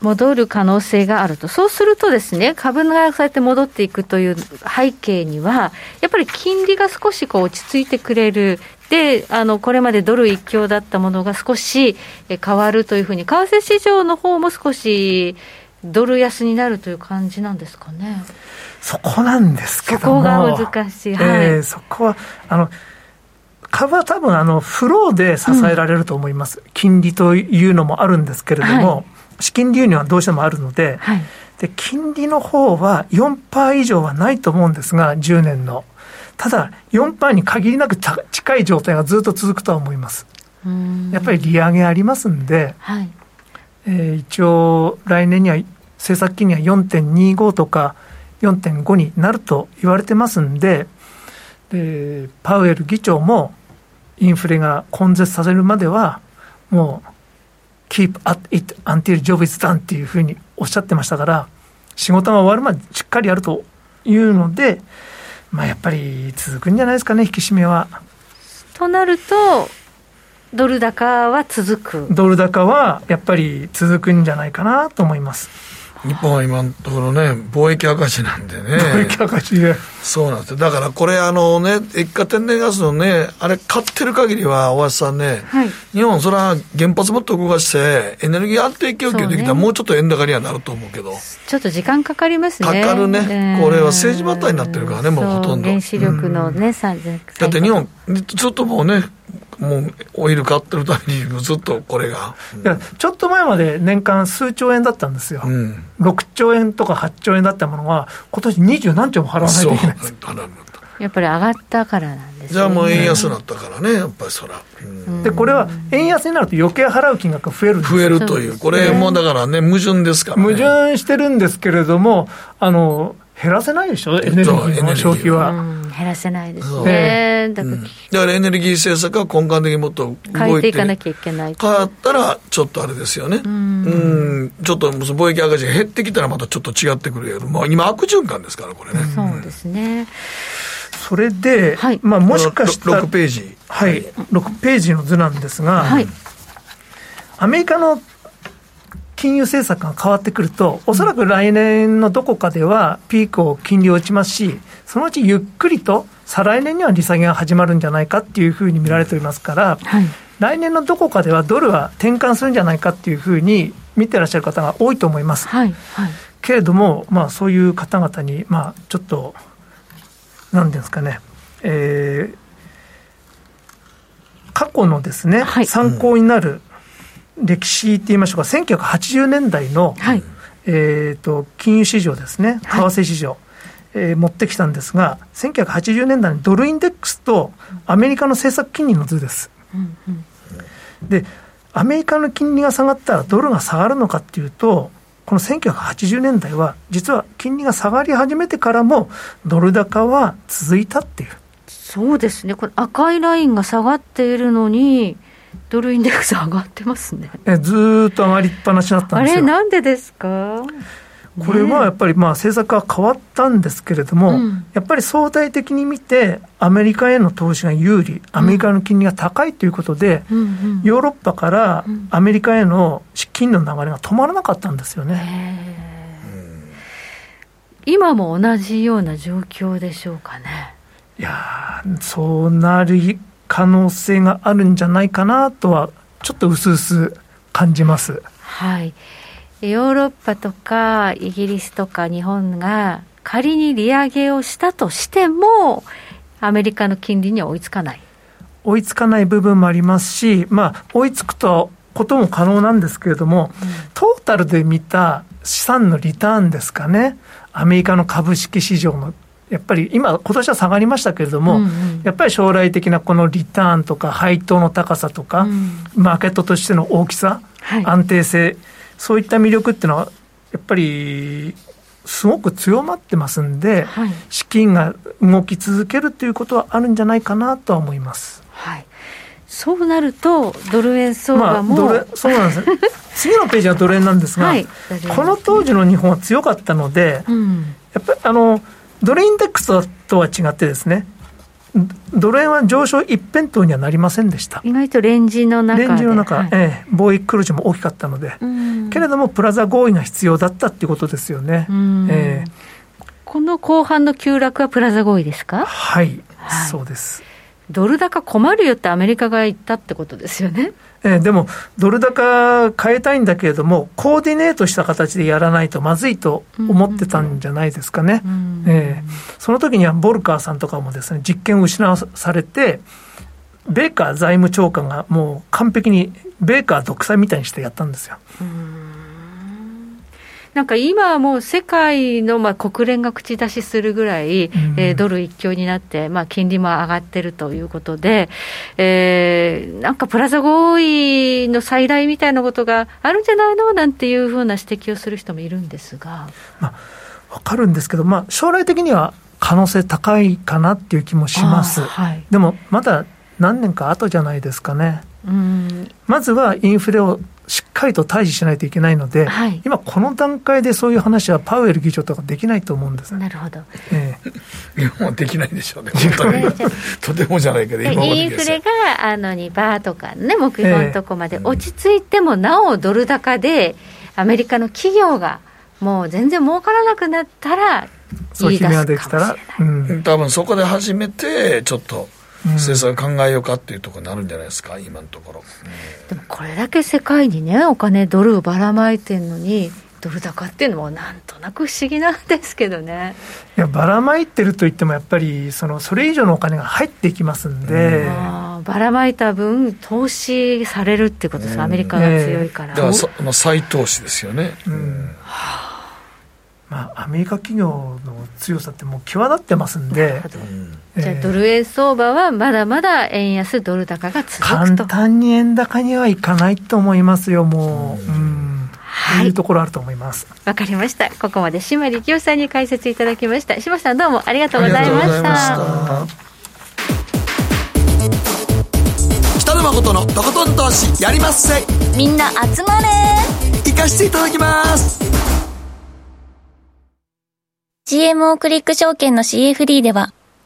戻る可能性があると、そうするとですね、株がそうやって戻っていくという背景には、やっぱり金利が少しこう落ち着いてくれる、で、あの、これまでドル一強だったものが少し変わるというふうに、為替市場の方も少しドル安になるという感じなんですかね。そこなんですけどそこが難しい。はい、えー、そこは、あの、株は多分あのフローで支えられると思います、うん、金利というのもあるんですけれども、はい。資金流入はどうしてもあるので、はい、で金利の方は4%以上はないと思うんですが、10年の。ただ、4%に限りなく近い状態がずっと続くとは思います。やっぱり利上げありますんで、はい、えー、一応、来年には政策金利は4.25とか4.5になると言われてますんで、でパウエル議長もインフレが根絶させるまでは、もう keep at it until job is done っていうふうにおっしゃってましたから、仕事が終わるまでしっかりやるというので、まあ、やっぱり続くんじゃないですかね、引き締めは。となると、ドル高は続くドル高はやっぱり続くんじゃないかなと思います。日本は今のところね、貿易赤字なんでね。貿易赤字で。そうなんですよ。だからこれ、あのね、液化天然ガスのね、あれ買ってる限りは、大橋さんね、はい、日本、それは原発もっと動かして、エネルギー安定供給できたら、もうちょっと円高にはなると思うけど。ちょっと時間かかりますね。かかるね。これは政治バターになってるからね、もうほとんど。原子力のね、うん、だって日本、ちょっともうね、もうオイル買ってるためにずっとこれが、うん、いやちょっと前まで年間数兆円だったんですよ、うん、6兆円とか8兆円だったものが今年20何兆も払わないといけない。ですやっぱり上がったからなんです、ね、じゃあもう円安になったからねやっぱりそら、うん、でこれは円安になると余計払う金額が増える増えるという。これもだからね矛盾ですから、ね、矛盾してるんですけれどもあの減らせないでしょ、エネルギーの消費は。減らせないですね、だからエネルギー政策は根幹的にもっと変えていかなきゃいけない変わったら、ちょっとあれですよね、うん。ちょっと貿易赤字が減ってきたら、またちょっと違ってくるけど、まあ、今、悪循環ですから、これね。そうですね。それで、はい、まあ、もしかしたら、6ページ、はい、6ページの図なんですが、はい、アメリカの金融政策が変わってくると、おそらく来年のどこかではピークを金利落ちますし、そのうちゆっくりと再来年には利下げが始まるんじゃないかっていうふうに見られておりますから、はい、来年のどこかではドルは転換するんじゃないかっていうふうに見てらっしゃる方が多いと思います。はいはい、けれども、まあ、そういう方々に、まあ、ちょっと、なんですかね、えー、過去のですね、はい、参考になる歴史って言いましょうか、1980年代の、はい、えーと、金融市場ですね、為替市場、はい、えー、持ってきたんですが、1980年代のドルインデックスとアメリカの政策金利の図です。うんうん、で、アメリカの金利が下がったらドルが下がるのかっていうと、この1980年代は、実は金利が下がり始めてからも、ドル高は続いたっていう。そうですね、これ、赤いラインが下がっているのに、ドルインデックス上がってますね。えずっと上がりっぱなしだったんですよ。あれ、なんでですか？これはやっぱりまあ政策は変わったんですけれども、うん、やっぱり相対的に見て、アメリカへの投資が有利、アメリカの金利が高いということで、うん、ヨーロッパからアメリカへの資金の流れが止まらなかったんですよね。今も同じような状況でしょうかね。いやそうなる可能性があるんじゃないかなとは、ちょっと薄々感じます。はい。ヨーロッパとかイギリスとか日本が仮に利上げをしたとしても、アメリカの金利には追いつかない。追いつかない部分もありますし、まあ、追いつくとことも可能なんですけれども、うん、トータルで見た資産のリターンですかね、アメリカの株式市場のやっぱり今、今年は下がりましたけれども、うんうん、やっぱり将来的なこのリターンとか配当の高さとか、うん、マーケットとしての大きさ、はい、安定性、そういった魅力っていうのは、やっぱりすごく強まってますんで、はい、資金が動き続けるということはあるんじゃないかなとは思います。はい。そうなると、ドル円相場も、まあ、そうなんです。次のページはドル円なんですが、はい、この当時の日本は強かったので、うん、やっぱりあのドルインデックスとは違ってですね、ドル円は上昇一辺倒にはなりませんでした。意外とレンジの中レンジの中、はい、ええ、貿易黒字も大きかったので、けれども、プラザ合意が必要だったっていうことですよね。ええ、この後半の急落はプラザ合意ですか？はい、はい、そうです。ドル高困るよってアメリカが言ったってことですよね。えー、でも、ドル高変えたいんだけれども、コーディネートした形でやらないとまずいと思ってたんじゃないですかね。えー、その時にはボルカーさんとかもですね、実権を失わされて、ベーカー財務長官がもう完璧にベーカー独裁みたいにしてやったんですよ。なんか今はもう世界のまあ国連が口出しするぐらい、うん、えー、ドル一強になって、まあ、金利も上がってるということで、えー、なんかプラザ合意の再来みたいなことがあるんじゃないの？なんていうふうな指摘をする人もいるんですが。まあ、分かるんですけど、まあ、将来的には可能性高いかなっていう気もします。はい、でもまだ何年か後じゃないですかね。うん。まずはインフレをしっかりと対峙しないといけないので、はい、今、この段階でそういう話はパウエル議長とかできないと思うんです、なるほど、ええ、日本はできないでしょうね、本当に。とてもじゃないけど、インフレがあの2%とかね、目標のとこまで落ち着いても、なおドル高で、アメリカの企業がもう全然儲からなくなったら、そういうができたら、うん、多分そこで初めて、ちょっと。政策考えようかっていうところになるんじゃないですか、今のところ。でもこれだけ世界にね、お金、ドルをばらまいてるのに、ドル高っていうのもなんとなく不思議なんですけどね。いやばらまいてるといってもやっぱりそのそれ以上のお金が入ってきますんで、あのばらまいた分、投資されるってことです、アメリカが強いから。だからまあ、再投資ですよね。うん。まあ、アメリカ企業の強さってもう際立ってますんで、じゃあ、ドル円相場はまだまだ円安ドル高が続くと。簡単に円高にはいかないと思いますよもう、うん、はい、いうところあると思います。わかりました。ここまで島力夫さんに解説いただきました。島さんどうもありがとうございました。北野誠のとことん投資やりまっせ。みんな集まれ。行かしていただきます。GMO クリック証券の CFD では、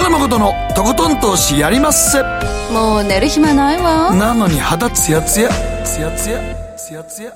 北野誠のとことん投資やりまっせ。もう寝る暇ないわ。なのに肌ツヤツヤ、ツヤツヤ、ツヤツヤ。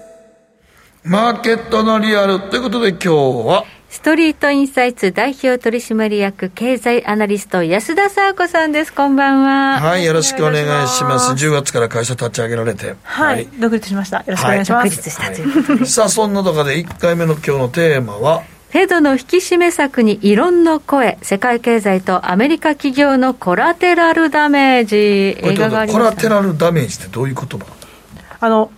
マーケットのリアルということで今日は、ストリートインサイツ代表取締役経済アナリスト安田沙子さんです。こんばんは。はいよろしくお願いします。10月から会社立ち上げられて。はい、はい、独立しました。よろしくお願いします、はい、独立したといさあそんな中で1回目の今日のテーマはフェドの引き締め策に異論の声、世界経済とアメリカ企業のコラテラルダメージ、映画がありました、コラテラルダメージってどういう言葉？あの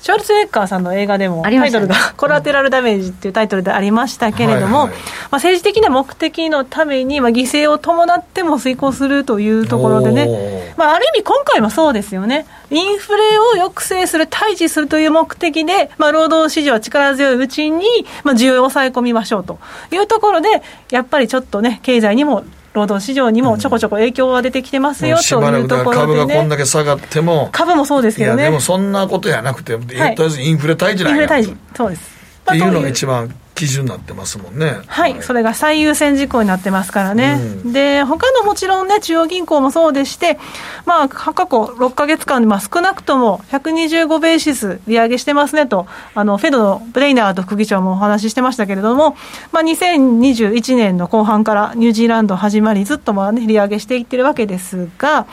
ショルツェネッカーさんの映画でも、タイトルが、コラテラルダメージっていうタイトルでありましたけれども、まあ、政治的な目的のために、まあ、犠牲を伴っても遂行するというところでね、まあ、ある意味、今回もそうですよね、インフレを抑制する、対峙するという目的で、まあ、労働市場は力強いうちに、まあ、需要を抑え込みましょうというところで、やっぱりちょっとね、経済にも労働市場にもちょこちょこ影響が出てきてますよ、というところで、ね、株がこんだけ下がっても、株もそうですけどね。でもそんなことやなくて、はい、とりあえずインフレ退治なんやインフレ退治、そうです。っていうのが一番基準になってますもんね。はい、はい、それが最優先事項になってますからね。うん、で、他のもちろんね、中央銀行もそうでして、まあ、過去6か月間で、まあ、少なくとも125ベーシス利上げしてますねと、あの、フェドのブレイナード副議長もお話ししてましたけれども、まあ、2021年の後半からニュージーランド始まり、ずっとまあね、利上げしていってるわけですが、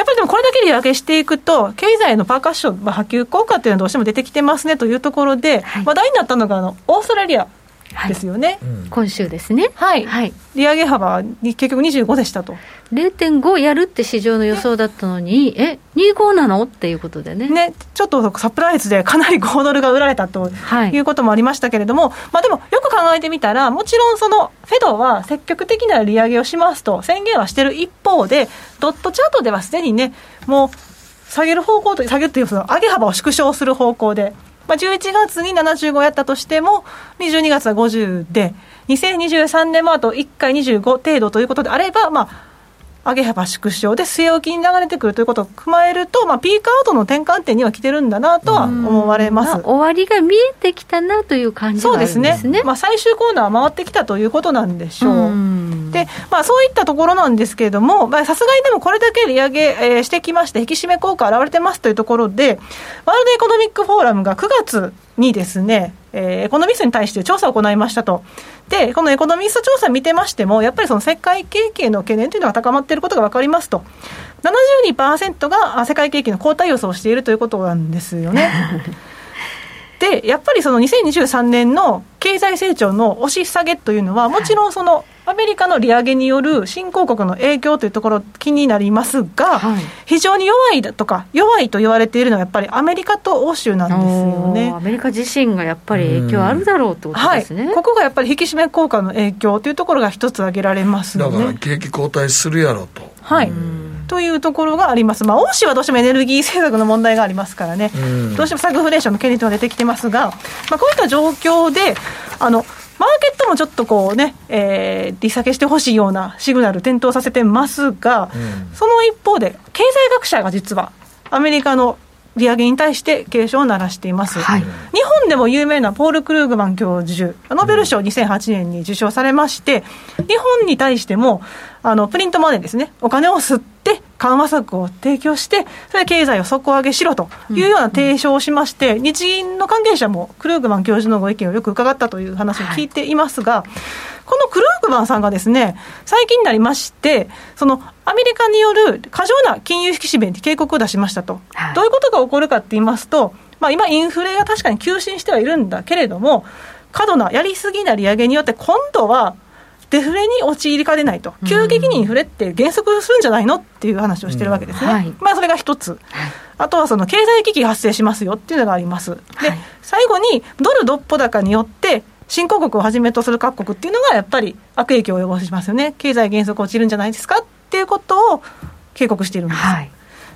やっぱりでもこれだけ利上げしていくと、経済のパーカッション、まあ、波及効果っていうのはどうしても出てきてますねというところで、はい、話題になったのがあの、オーストラリアですよね、はいうん、今週ですね、はい、はい、利上げ幅に結局25でしたと。0.5やるって市場の予想だったのに、え、25なのっていうことでね。ね、ちょっとサプライズでかなり5ドルが売られたとい。うこともありましたけれども、はい、まあでもよく考えてみたら、もちろんそのフェドは積極的な利上げをしますと宣言はしてる一方で、ドットチャートではすでにね、もう下げる方向と、下げるというその上げ幅を縮小する方向で、まあ、11月に75やったとしても、22月は50で、2023年もあと1回25程度ということであれば、まあ、上げ幅縮小で据え置きに流れてくるということを踏まえると、まあ、ピークアウトの転換点には来てるんだなとは思われます、まあ、終わりが見えてきたなという感じね。そうですね、まあ、最終コーナー回ってきたということなんでしょう。うでまあ、そういったところなんですけれども、さすがにでもこれだけ利上げ、えー、してきまして、引き締め効果現れてますというところで、ワールドエコノミックフォーラムが9月にですね、えー、エコノミストに対して調査を行いましたと。で、このエコノミスト調査見てましても、やっぱりその世界景気への懸念というのが高まっていることが分かりますと。72%が世界景気の後退予想をしているということなんですよね。で、やっぱりその2023年の経済成長の押し下げというのは、もちろんそのアメリカの利上げによる新興国の影響というところ気になりますが、はい、非常に弱いだとか弱いと言われているのはやっぱりアメリカと欧州なんですよね。アメリカ自身がやっぱり影響あるだろうとですね、はい、ここがやっぱり引き締め効果の影響というところが一つ挙げられますね。だから景気後退するやろと。はいというところがあります、まあ、欧州はどうしてもエネルギー政策の問題がありますからね、どうしてもサグフレーションの懸念というのが出てきてますが、まあ、こういった状況で、あのマーケットもちょっとこうね、えー、利下げしてほしいようなシグナル点灯させてますが、うん、その一方で、経済学者が実は、アメリカの利上げに対して警鐘を鳴らしています、はい、日本でも有名なポール・クルーグマン教授、ノーベル賞2008年に受賞されまして、日本に対しても、あのプリントマネーですね、お金を吸って緩和策を提供して、それで経済を底上げしろというような提唱をしまして、うん、日銀の関係者もクルーグマン教授のご意見をよく伺ったという話を聞いていますが、はい、このクルーグマンさんがですね、最近になりまして、そのアメリカによる過剰な金融引き締めに警告を出しましたと、はい、どういうことが起こるかって言いますと、まあ、今、インフレが確かに急進してはいるんだけれども、過度なやりすぎな利上げによって、今度はデフレに陥りかねないと、急激にインフレって減速するんじゃないのっていう話をしてるわけですね、うん。はい、まあ、それが一つ、あとはその経済危機が発生しますよっていうのがあります。で、最後にドルどっぽ高によって新興国をはじめとする各国っていうのがやっぱり悪影響を及ぼしますよね、経済減速落ちるんじゃないですかっていうことを警告しているんです。はい、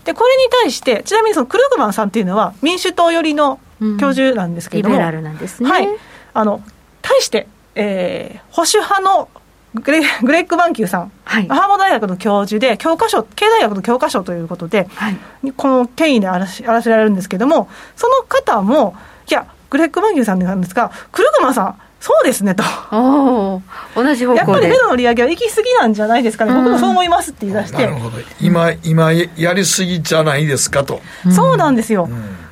でこれに対して、ちなみにそのクルーグマンさんっていうのは、民主党寄りの教授なんですけれども、うん、なんですね。はい、あの対して、えー、保守派のグレ グレッグ・マンキューさん、はい、ハーバード大学の教授で、教科書、経済学の教科書ということで、はい、この権威であらせられるんですけれども、その方も、いや、グレッグ・マンキューさんなんですが、クルグマンさん、そうですねと。同じ方向やっぱりフェドの利上げは行き過ぎなんじゃないですかね、僕もそう思いますって言い出して。なるほど。今、今やりすぎじゃないですかと。そうなんですよ。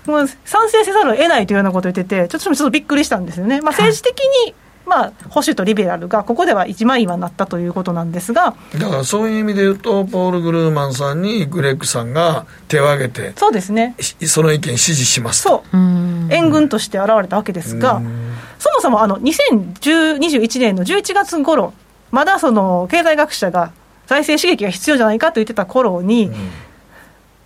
うん、もう賛成せざるを得ないというようなことを言ってて、ちょっとちょっとびっくりしたんですよね。まあ政治的にまあ、保守とリベラルがここでは一枚岩になったということなんですがだからそういう意味で言うとポール・グルーマンさんにグレッグさんが手を挙げてそうですね。その意見支持しますそう。援軍として現れたわけですがそもそもあの2021年の11月頃まだその経済学者が財政刺激が必要じゃないかと言ってた頃に、うん。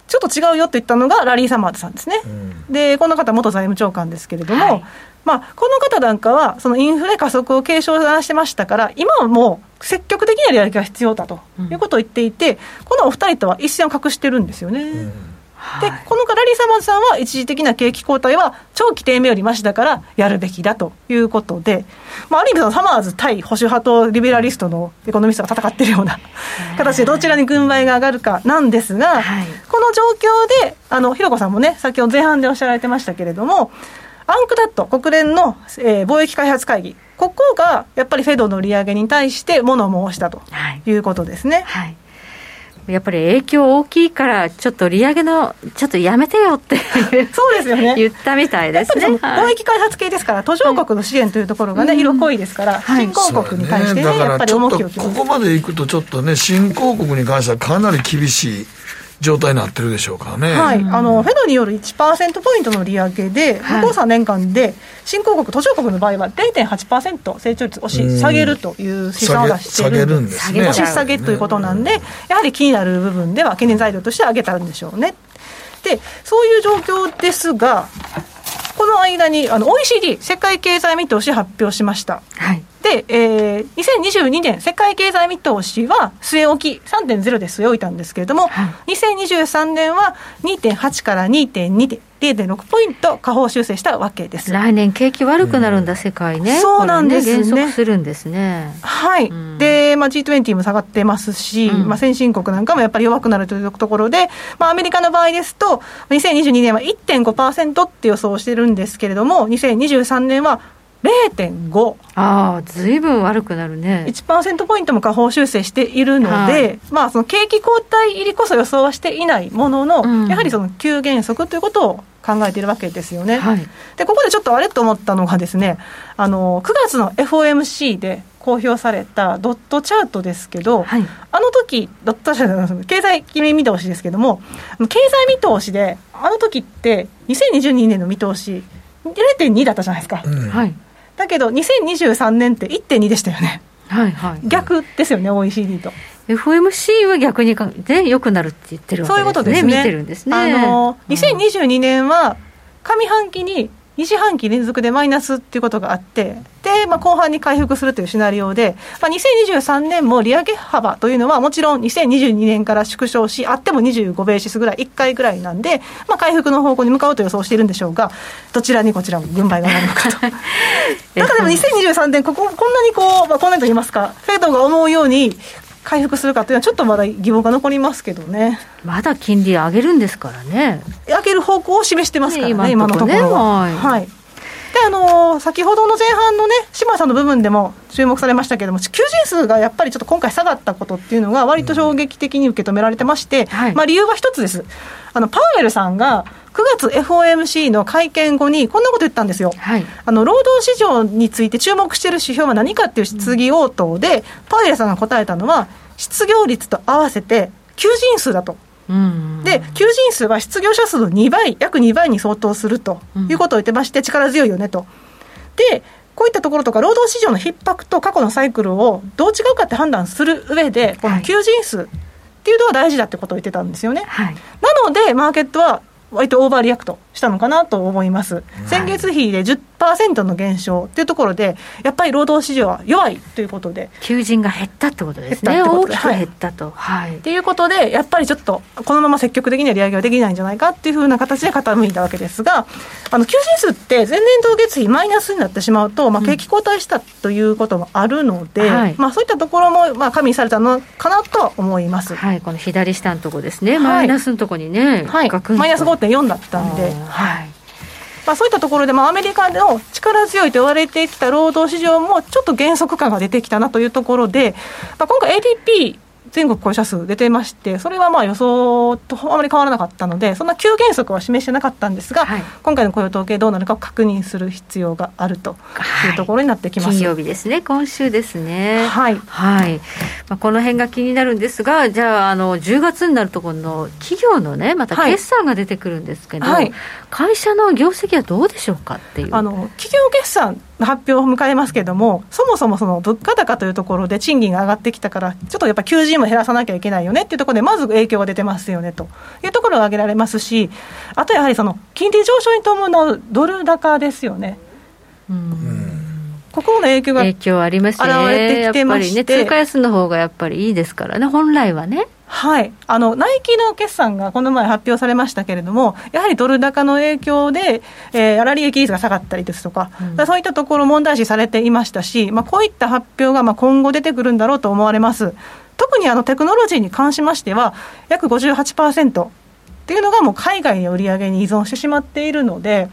ちょっと違うよって言ったのがラリー・サマーズさんですね、うん、でこの方、元財務長官ですけれども、はい、まあ、この方なんかは、そのインフレ加速を継承してましたから、今はもう積極的な利上げが必要だということを言っていて、うん、このお二人とは一線を画してるんですよね。うん。で、このラリー・サマーズさんは、一時的な景気後退は長期低迷よりましだからやるべきだということで、まあ、ある意味、サマーズ対保守派とリベラリストのエコノミストが戦っているような形で、どちらに軍配が上がるかなんですが、この状況で、あの、ひろこさんもね、先ほど前半でおっしゃられてましたけれども、アンクダット、国連の、えー、貿易開発会議、ここがやっぱりフェドの利上げに対して物申したとい。うことですね。はい、はいやっぱり影響大きいから、ちょっと利上げの、ちょっとやめてよって そうですよね。言ったみたいですね。貿易開発系ですから、途上国の支援というところがね、はい、色濃いですから、新興国に対してね、ね。やっぱり重きをここまでいくと、ちょっとね、新興国に関してはかなり厳しい。状態になってるでしょうからね、はい、あのフェドによる1%ポイントの利上げで、向こう3年間で、新興国、途上国の場合は0.8%成長率押し下げるという試算を出してるんですね、押し下げということなんで、やはり気になる部分では懸念材料として上げたんでしょうね。でそういう状況ですが、この間にあの OECD、世界経済見通し発表しました。はいで、えー、2022年、世界経済見通しは据え置き、3.0で据え置いたんですけれども、はい、2023年は2.8から2.2で、0.6ポイント下方修正したわけです。来年、景気悪くなるんだ、うん、世界ね、そうなんですね、減速するんですね。はい、うん、で、まあ、G20 も下がってますし、うん、まあ、先進国なんかもやっぱり弱くなるというところで、まあ、アメリカの場合ですと、2022年は1.5%って予想してるんですけれども、2023年は0.5ああずいぶん悪くなるね。1%ポイントも下方修正しているので、はい、まあその景気後退入りこそ予想はしていないものの、うん、やはりその急減速ということを考えているわけですよね、はい、でここでちょっとあれと思ったのがですねあの9月の FOMC で公表されたドットチャートですけど、はい、あの時ドットチャート経済見通しですけども経済見通しであの時って2022年の見通し0.2だったじゃないですか、うん、はいだけど2023年って1.2でしたよね。はいはい、逆ですよね、OECD と。FOMC は逆にね、良くなるって言ってるわけですね、そういうことですね見てるんですね。あの2022年は上半期に2四半期連続でマイナスっていうことがあって、で、まあ、後半に回復するというシナリオで、まあ、2023年も利上げ幅というのは、もちろん2022年から縮小し、あっても25ベーシスぐらい、1回ぐらいなんで、まあ、回復の方向に向かうと予想しているんでしょうが、どちらにこちらも軍配が上がるのかと。だからでも2023年、ここ、こんなにこう、まあ、今年と言いますか、フェードが思うように、回復するかというのは、ちょっとまだ疑問が残りますけどね。まだ金利上げるんですからね。上げる方向を示してますからね、ね今のところは。はい、はいであの先ほどの前半のね、島田さんの部分でも注目されましたけれども、求人数がやっぱりちょっと今回下がったことっていうのが、割と衝撃的に受け止められてまして、はい、まあ、理由は一つです。あのパウエルさんが9月 FOMC の会見後にこんなこと言ったんですよ、はい、あの労働市場について注目している指標は何かっていう質疑応答で、うん、パウエルさんが答えたのは、失業率と合わせて求人数だと。で、求人数は失業者数の2倍、約2倍に相当するということを言ってまして、力強いよねと。で、こういったところとか、労働市場の逼迫と過去のサイクルをどう違うかって判断する上で、この求人数っていうのは大事だってことを言ってたんですよね。はい、なので、マーケットは割と overreact 。したのかなと思います。先月比で10%の減少というところで、やっぱり労働市場は弱いということで。求人が減ったってことですね。大きく減ったと。はい。と、いうことで、やっぱりちょっと、このまま積極的には利上げはできないんじゃないかっていうふうな形で傾いたわけですが、あの、求人数って前年同月比マイナスになってしまうと、まあ、景気後退したということもあるので、うんはい、まあ、そういったところも、まあ、加味されたのかなとは思います。はい、この左下のところですね。マイナスのところにね、はい、マイナス5.4だったんで、はい。まあ、そういったところで、まあ、アメリカの力強いと言われてきた労働市場もちょっと減速感が出てきたなというところで、まあ、今回 ADP 全国雇用者数出てまして、それはまあ予想とあまり変わらなかったので、そんな急減速は示してなかったんですが、はい、今回の雇用統計どうなるかを確認する必要があるというところになってきます、はい、金曜日ですね、今週ですね。はい、はい。まあ、この辺が気になるんですが、じゃあ、あの10月になると、この企業のね、また決算が出てくるんですけど、はい、会社の業績はどうでしょうかっていう。あの企業決算発表を迎えますけれども、そもそもその物価高というところで賃金が上がってきたから、ちょっとやっぱ求人も減らさなきゃいけないよねっていうところで、まず影響が出てますよねというところが挙げられますし、あとやはりその金利上昇に伴うドル高ですよね。うんここの影響が影響ありますね。現れてきてまして、ね、通貨安の方がやっぱりいいですからね、本来はね。はい、あのナイキの決算がこの前発表されましたけれども、やはりドル高の影響で、えー、粗利益率が下がったりですとか、うん、そういったところ問題視されていましたし、まあ、こういった発表がまあ今後出てくるんだろうと思われます。特にあのテクノロジーに関しましては、約58%っていうのがもう海外の売り上げに依存してしまっているので、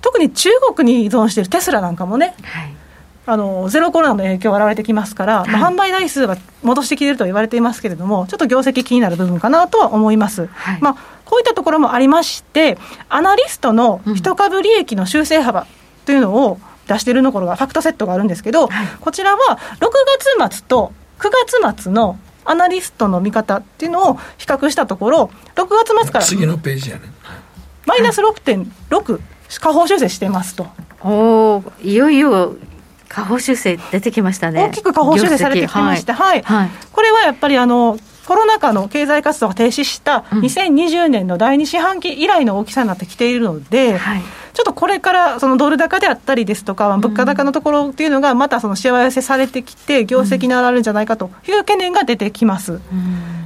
特に中国に依存しているテスラなんかもね、はいあのゼロコロナの影響が現れてきますから、はい、まあ、販売台数は戻してきていると言われていますけれども、ちょっと業績気になる部分かなとは思います。はい、まあ、こういったところもありまして、アナリストの一株利益の修正幅というのを出しているところが、ファクトセットがあるんですけど、はい、こちらは6月末と9月末のアナリストの見方っていうのを比較したところ、6月末から次のページやね。マイナス6.6、下方修正してますと。おいよいよ下方修正出てきましたね。大きく下方修正されてきてまして、はい、はい、これはやっぱりあの、コロナ禍の経済活動が停止した2020年の第2四半期以来の大きさになってきているので、はい、ちょっとこれからそのドル高であったりですとか、物価高のところっていうのが、またそのしわ寄せされてきて、業績に上がるんじゃないかという懸念が出てきます。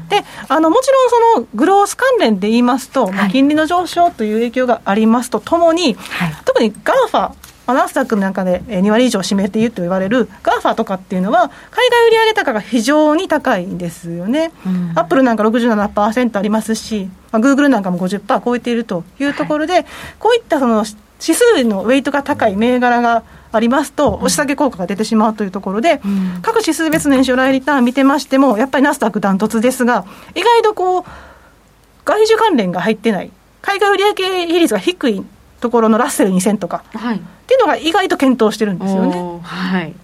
であのもちろんそのグロース関連で言いますと、はい、金利の上昇という影響がありますとともに、はい、特に GAFA まあ、ナスダックなんかで2割以上占めていると言われる GAFA とかっていうのは、海外売上高が非常に高いんですよね。アップルなんか67%ありますし、まあ、グーグルなんかも50%超えているというところで、はい、こういったその指数のウェイトが高い銘柄がありますと、押し下げ効果が出てしまうというところで、うん、各指数別年初来リターン見てましても、やっぱりナスダックダントツですが、意外とこう、外需関連が入ってない、海外売上比率が低いところのラッセル2000とか、はい、っていうのが意外と検討してるんですよね。はい。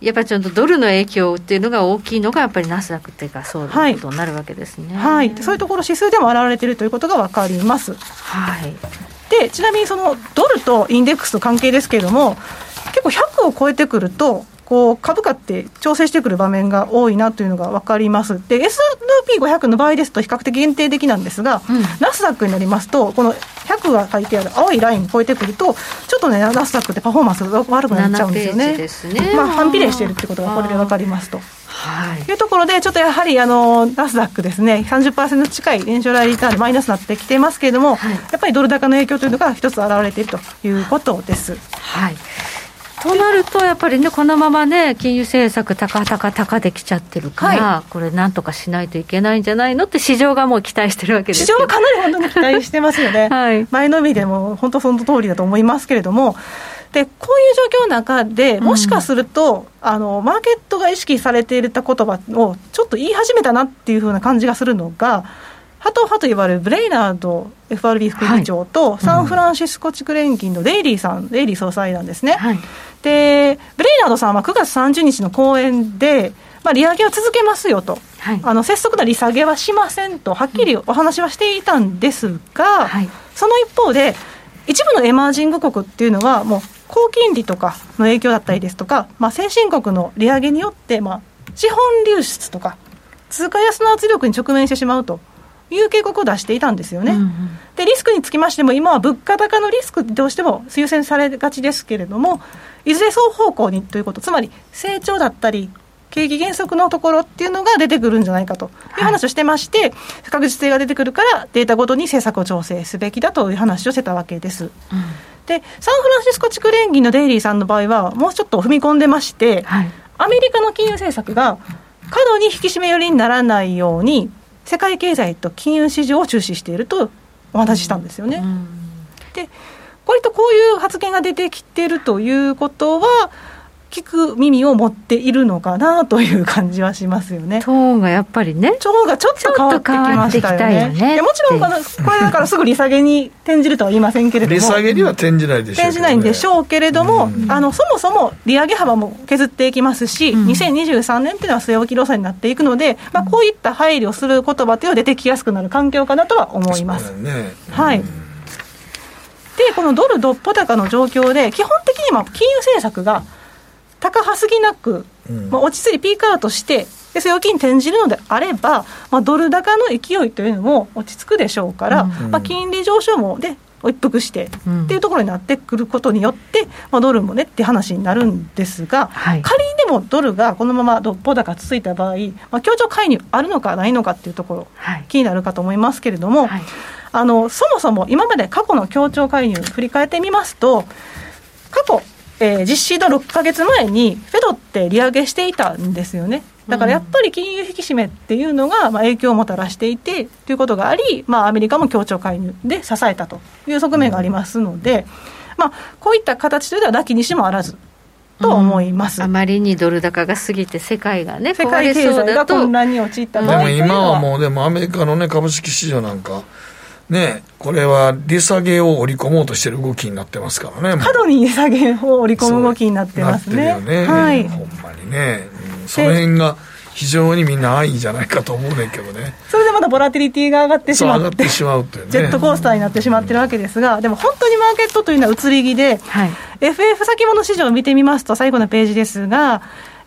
やっぱりちょっとドルの影響っていうのが大きいのが、やっぱりナスダックっていうか、そういうことになるわけですね、はい、はい、そういうところ、指数でも表れているということが分かります。はい、でちなみにそのドルとインデックスの関係ですけれども、結構100を超えてくると、こう株価って調整してくる場面が多いなというのが分かります。で、S&P500 の場合ですと比較的限定的なんですが、うん、ナスダックになりますと、この100が書いてある青いラインを超えてくると、ちょっとね、ナスダックってパフォーマンスが悪くなっちゃうんですよね。ねまあ、反比例しているってことがこれで分かりますと。はい、いうところで、ちょっとやはりあのナスダックですね、30%近い年初来リターンでマイナスになってきていますけれども、はい、やっぱりドル高の影響というのが一つ現れているということです。はいとなると、やっぱりね、このままね、金融政策、高高高できちゃってるから、はい、これ、なんとかしないといけないんじゃないのって、市場がもう期待してるわけです市場はかなり本当に期待してますよね、はい、前のみでも本当、その通りだと思いますけれども、でこういう状況の中で、もしかすると、うん、あのマーケットが意識されていた言葉をちょっと言い始めたなっていうふうな感じがするのが、ハト派と言われるブレイナード FRB 副議長と、サンフランシスコ地区連銀のデイリーさん、デイリー総裁なんですね。はい、で、ブレイナードさんは9月30日の講演で、まあ、利上げは続けますよと、はい、あの拙速な利下げはしませんと、はっきりお話はしていたんですが、はい、その一方で、一部のエマージング国っていうのは、もう高金利とかの影響だったりですとか、まあ、先進国の利上げによって、まあ、資本流出とか、通貨安の圧力に直面してしまうという警告を出していたんですよね。うんうん、でリスクにつきましても、今は物価高のリスクどうしても優先されがちですけれども、いずれ双方向にということ、つまり成長だったり、景気減速のところっていうのが出てくるんじゃないかという話をしてまして、はい、確実性が出てくるから、データごとに政策を調整すべきだという話をしてたわけです。うんでサンフランシスコ地区連銀のデイリーさんの場合は、もうちょっと踏み込んでまして、はい、アメリカの金融政策が過度に引き締め寄りにならないように、世界経済と金融市場を注視しているとお話ししたんですよね。で割とこういう発言が出てきているということは、聞く耳を持っているのかなという感じはしますよね。トーンがやっぱりね。トーンがちょっと変わってきましたよね。よねもちろんこの、これだからすぐ利下げに転じるとは言いませんけれども。利下げには転じないでしょう、ね、転じないんでしょうけれども、あの、そもそも利上げ幅も削っていきますし、うん、2023年っていうのは据え置き路線になっていくので、まあ、こういった配慮する言葉というのは出てきやすくなる環境かなとは思います。ね、はい。で、このドルどっぽ高の状況で、基本的には金融政策が高はすぎなく、うん、まあ、落ち着いてピークアウトして、で据え置きに転じるのであれば、まあ、ドル高の勢いというのも落ち着くでしょうから、うん、まあ、金利上昇もで一服して、うん、っていうところになってくることによって、まあ、ドルもねって話になるんですが、はい、仮にでもドルがこのままどっぽ高続いた場合、まあ、協調介入あるのかないのかっていうところ、はい、気になるかと思いますけれども、はい、あのそもそも今まで過去の協調介入振り返ってみますと過去えー、実施の6か月前に、フェドって利上げしていたんですよね。だからやっぱり金融引き締めっていうのが、まあ、影響をもたらしていてということがあり、まあ、アメリカも協調介入で支えたという側面がありますので、まあ、こういった形というのは、なきにしもあらず。と思います、うん、あまりにドル高が過ぎて、世界がね、世界経済が混乱に陥ったでも今はもう、でもアメリカの、ね、株式市場なんか、ね、これは利下げを織り込もうとしてる動きになってますからね。過度に利下げを織り込む動きになってますね。なってるよね。はい。ほんまにね。うん、その辺が非常にみんな愛いんじゃないかと思うねんけどね。それでまたボラティリティが上がってしまって。上がってしまうというね。ジェットコースターになってしまってるわけですが、でも本当にマーケットというのは移り気で、はい、FF 先物市場を見てみますと、最後のページですが、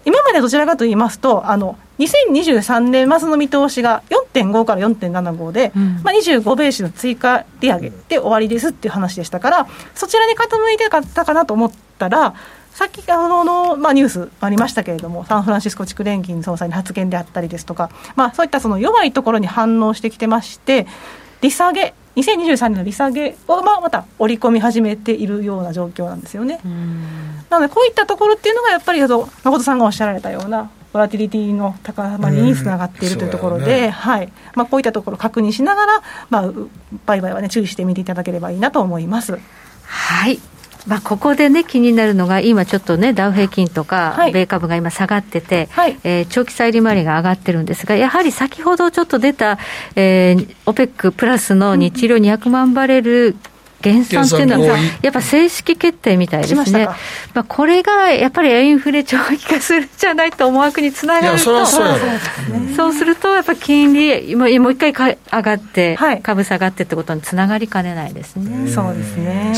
今までどちらかと言いますと、あの2023年末の見通しが4.5から4.75で、うん、まあ、25ベースの追加利上げで終わりですっていう話でしたから、そちらに傾いてかったかなと思ったら、さっきあのの、まあ、ニュースありましたけれども、サンフランシスコ地区連銀総裁の発言であったりですとか、まあ、そういったその弱いところに反応してきてまして、利下げ、2023年の利下げをまあまた織り込み始めているような状況なんですよね。なので、こういったところっていうのが、やっぱり誠さんがおっしゃられたような、ボラティリティの高まりにつながっているというところで、ね、はいまあ、こういったところを確認しながら、まあ、売買は、ね、注意してみていただければいいなと思います。はいまあ、ここでね、気になるのが、今ちょっとね、ダウ平均とか、米株が今下がってて、はい、えー、長期債利回りが上がってるんですが、やはり先ほどちょっと出た、えー、オペックプラスの日量200万バレル減産っていうのは、やっぱ正式決定みたいですね。まあ、これがやっぱりインフレ長期化するんじゃないと思惑につながると、そうすると、やっぱ金利、もう一回上がって、はい、株下がってってことにつながりかねないですね。そうですね。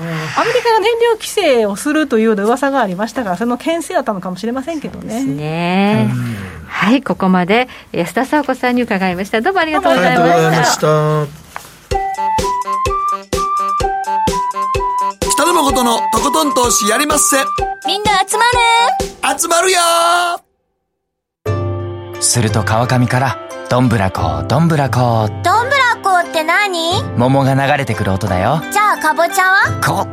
アメリカが燃料規制をするというような噂がありましたからその牽制だったのかもしれませんけどね。ね。はい。ここまで安田佐和子さんに伺いました。どうもありがとうございました。北野誠のとことん投資やりまっせ。みんな集まる集まるよ。すると川上からどんぶらこどんぶらこ。どんぶらこって何？桃が流れてくる音だよ。じゃあかぼちゃは？こ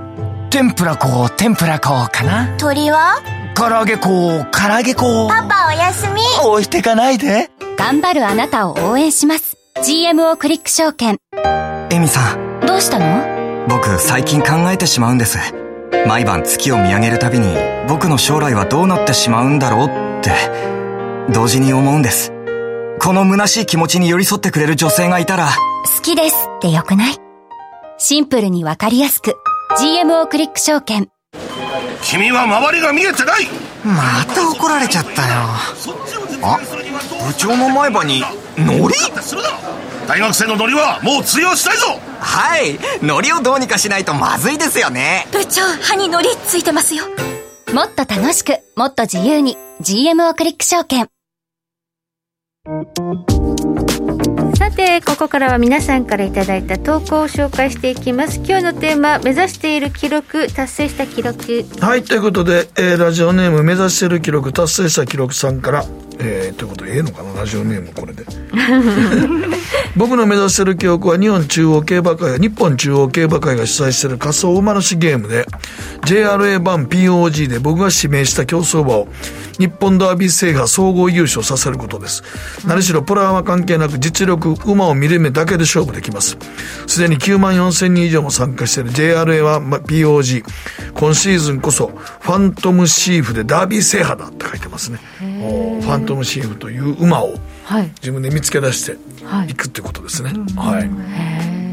天ぷらこ天ぷらこかな。鳥は？唐揚げこ唐揚げこパパおやすみ。置いてかないで。頑張るあなたを応援します。GMO クリック証券。エミさん。どうしたの？僕最近考えてしまうんです。毎晩月を見上げるたびに僕の将来はどうなってしまうんだろうって同時に思うんですこの虚しい気持ちに寄り添ってくれる女性がいたら好きですってよくない？シンプルにわかりやすく GMO クリック証券。君は周りが見えてない！また怒られちゃったよ。あ部長の前歯にノリ大学生のノリはもう通用したいぞ！はいノリをどうにかしないとまずいですよね。部長歯にノリついてますよ。もっと楽しくもっと自由に GMO クリック証券 Thank you. さてここからは皆さんからいただいた投稿を紹介していきます。今日のテーマ目指している記録達成した記録。はいということで、えー、ラジオネーム目指している記録達成した記録さんからえー、ということでええのかな？ラジオネームこれで。僕の目指している記憶は日本中央競馬会日本中央競馬会が主催している仮想馬主ゲームで JRA 版 POG で僕が指名した競走馬を日本ダービー制覇総合優勝させることです。何しろプラは関係なく実力、馬を見る目だけで勝負できます。すでに9万4千人以上も参加している JRA は POG。今シーズンこそファントムシーフでダービー制覇だって書いてますね。ファントムシーフという馬を自分で見つけ出していくってことですね。はい。はい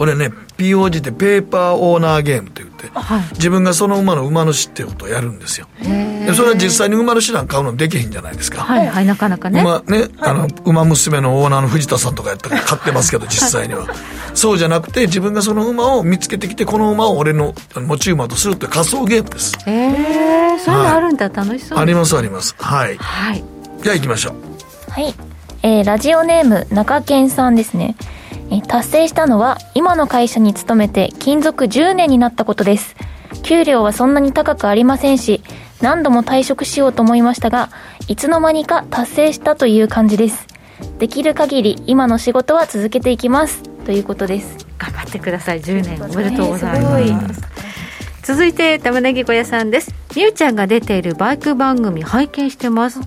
これね POG ってペーパーオーナーゲームといって、はい、自分がその馬の馬主っていうことをやるんですよ。でそれは実際に馬主なん買うのできへんじゃないですか。はいはいなかなかね。馬ねあの馬娘のオーナーの藤田さんとかやったら買ってますけど実際には。そうじゃなくて自分がその馬を見つけてきてこの馬を俺の持ち馬とするって仮想ゲームです。へえそういうのあるんだ、はい、楽しそうありますあります。はい、はい、じゃあ行きましょう。はい。えー、ラジオネーム中堅さんですね達成したのは今の会社に勤めて勤続10年になったことです。給料はそんなに高くありませんし何度も退職しようと思いましたがいつの間にか達成したという感じです。できる限り今の仕事は続けていきます。ということです。頑張ってください。10年。おめでとうございます、続いて玉ねぎ小屋さんです。みゆちゃんが出ているバイク番組拝見してます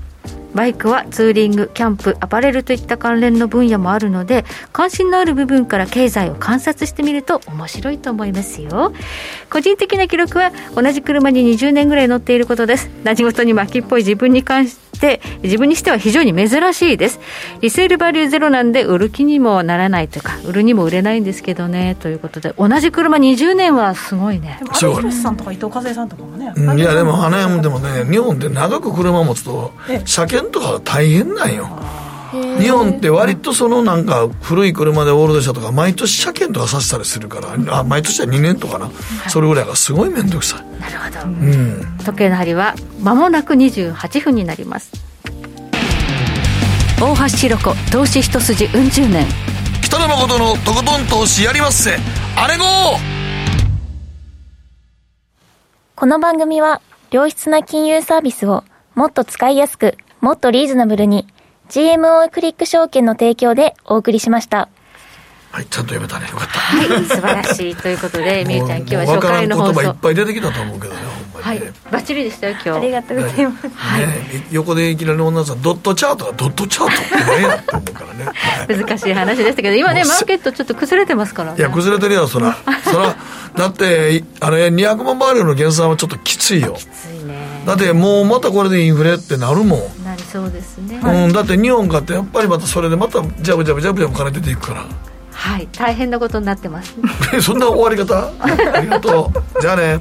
バイクはツーリング、キャンプ、アパレルといった関連の分野もあるので、関心のある部分から経済を観察してみると面白いと思いますよ。個人的な記録は同じ車に20年ぐらい乗っていることです。何事にも秋っぽい自分に関して、自分にしては非常に珍しいです。リセールバリューゼロなんで売る気にもならないというか、売るにも売れないんですけどね、ということで、同じ車20年はすごいね。有吉さんとか伊藤和恵さんとかもね。いや、でも花山でもね、日本で長く車持つと、車検とか大変なんよ日本って割とそのなんか古い車でオールド車とか毎年車検とかさせたりするからあ毎年は2年とかな、それぐらいがすごい面倒くさい。なるほど、うん、時計の針は間もなく28分になります。大橋ひろ子投資一筋うん十年。北野誠のとことん投資やりまっせ。あれごこの番組は良質な金融サービスをもっと使いやすくもっとリーズナブルに GMO クリック証券の提供でお送りしました。はい、ちゃんと読めたね。よかった。はい、素晴らしい。ということで、みゆちゃん、今日は初回の放送。いっぱい出てきたと思うけどね、ほんまに、ね。はい、バッチリでしたよ、今日。ありがとうございます。はい。横でいきなり女さん、ドットチャートがドットチャートって何やと思うからね。はい、難しい話でしたけど、今ね、マーケットちょっと崩れてますから、ね、いや、崩れてるよ、そら。そら、だって、あれ、200万バーレルの減産はちょっときついよ。きついね。だってもうまたこれでインフレってなるもんそうですね、うん、だって日本かってやっぱりまたそれでまたジャブジャブジャブジャブ金出ていくから。はい大変なことになってます。そんな終わり方？ありがとう。じゃあね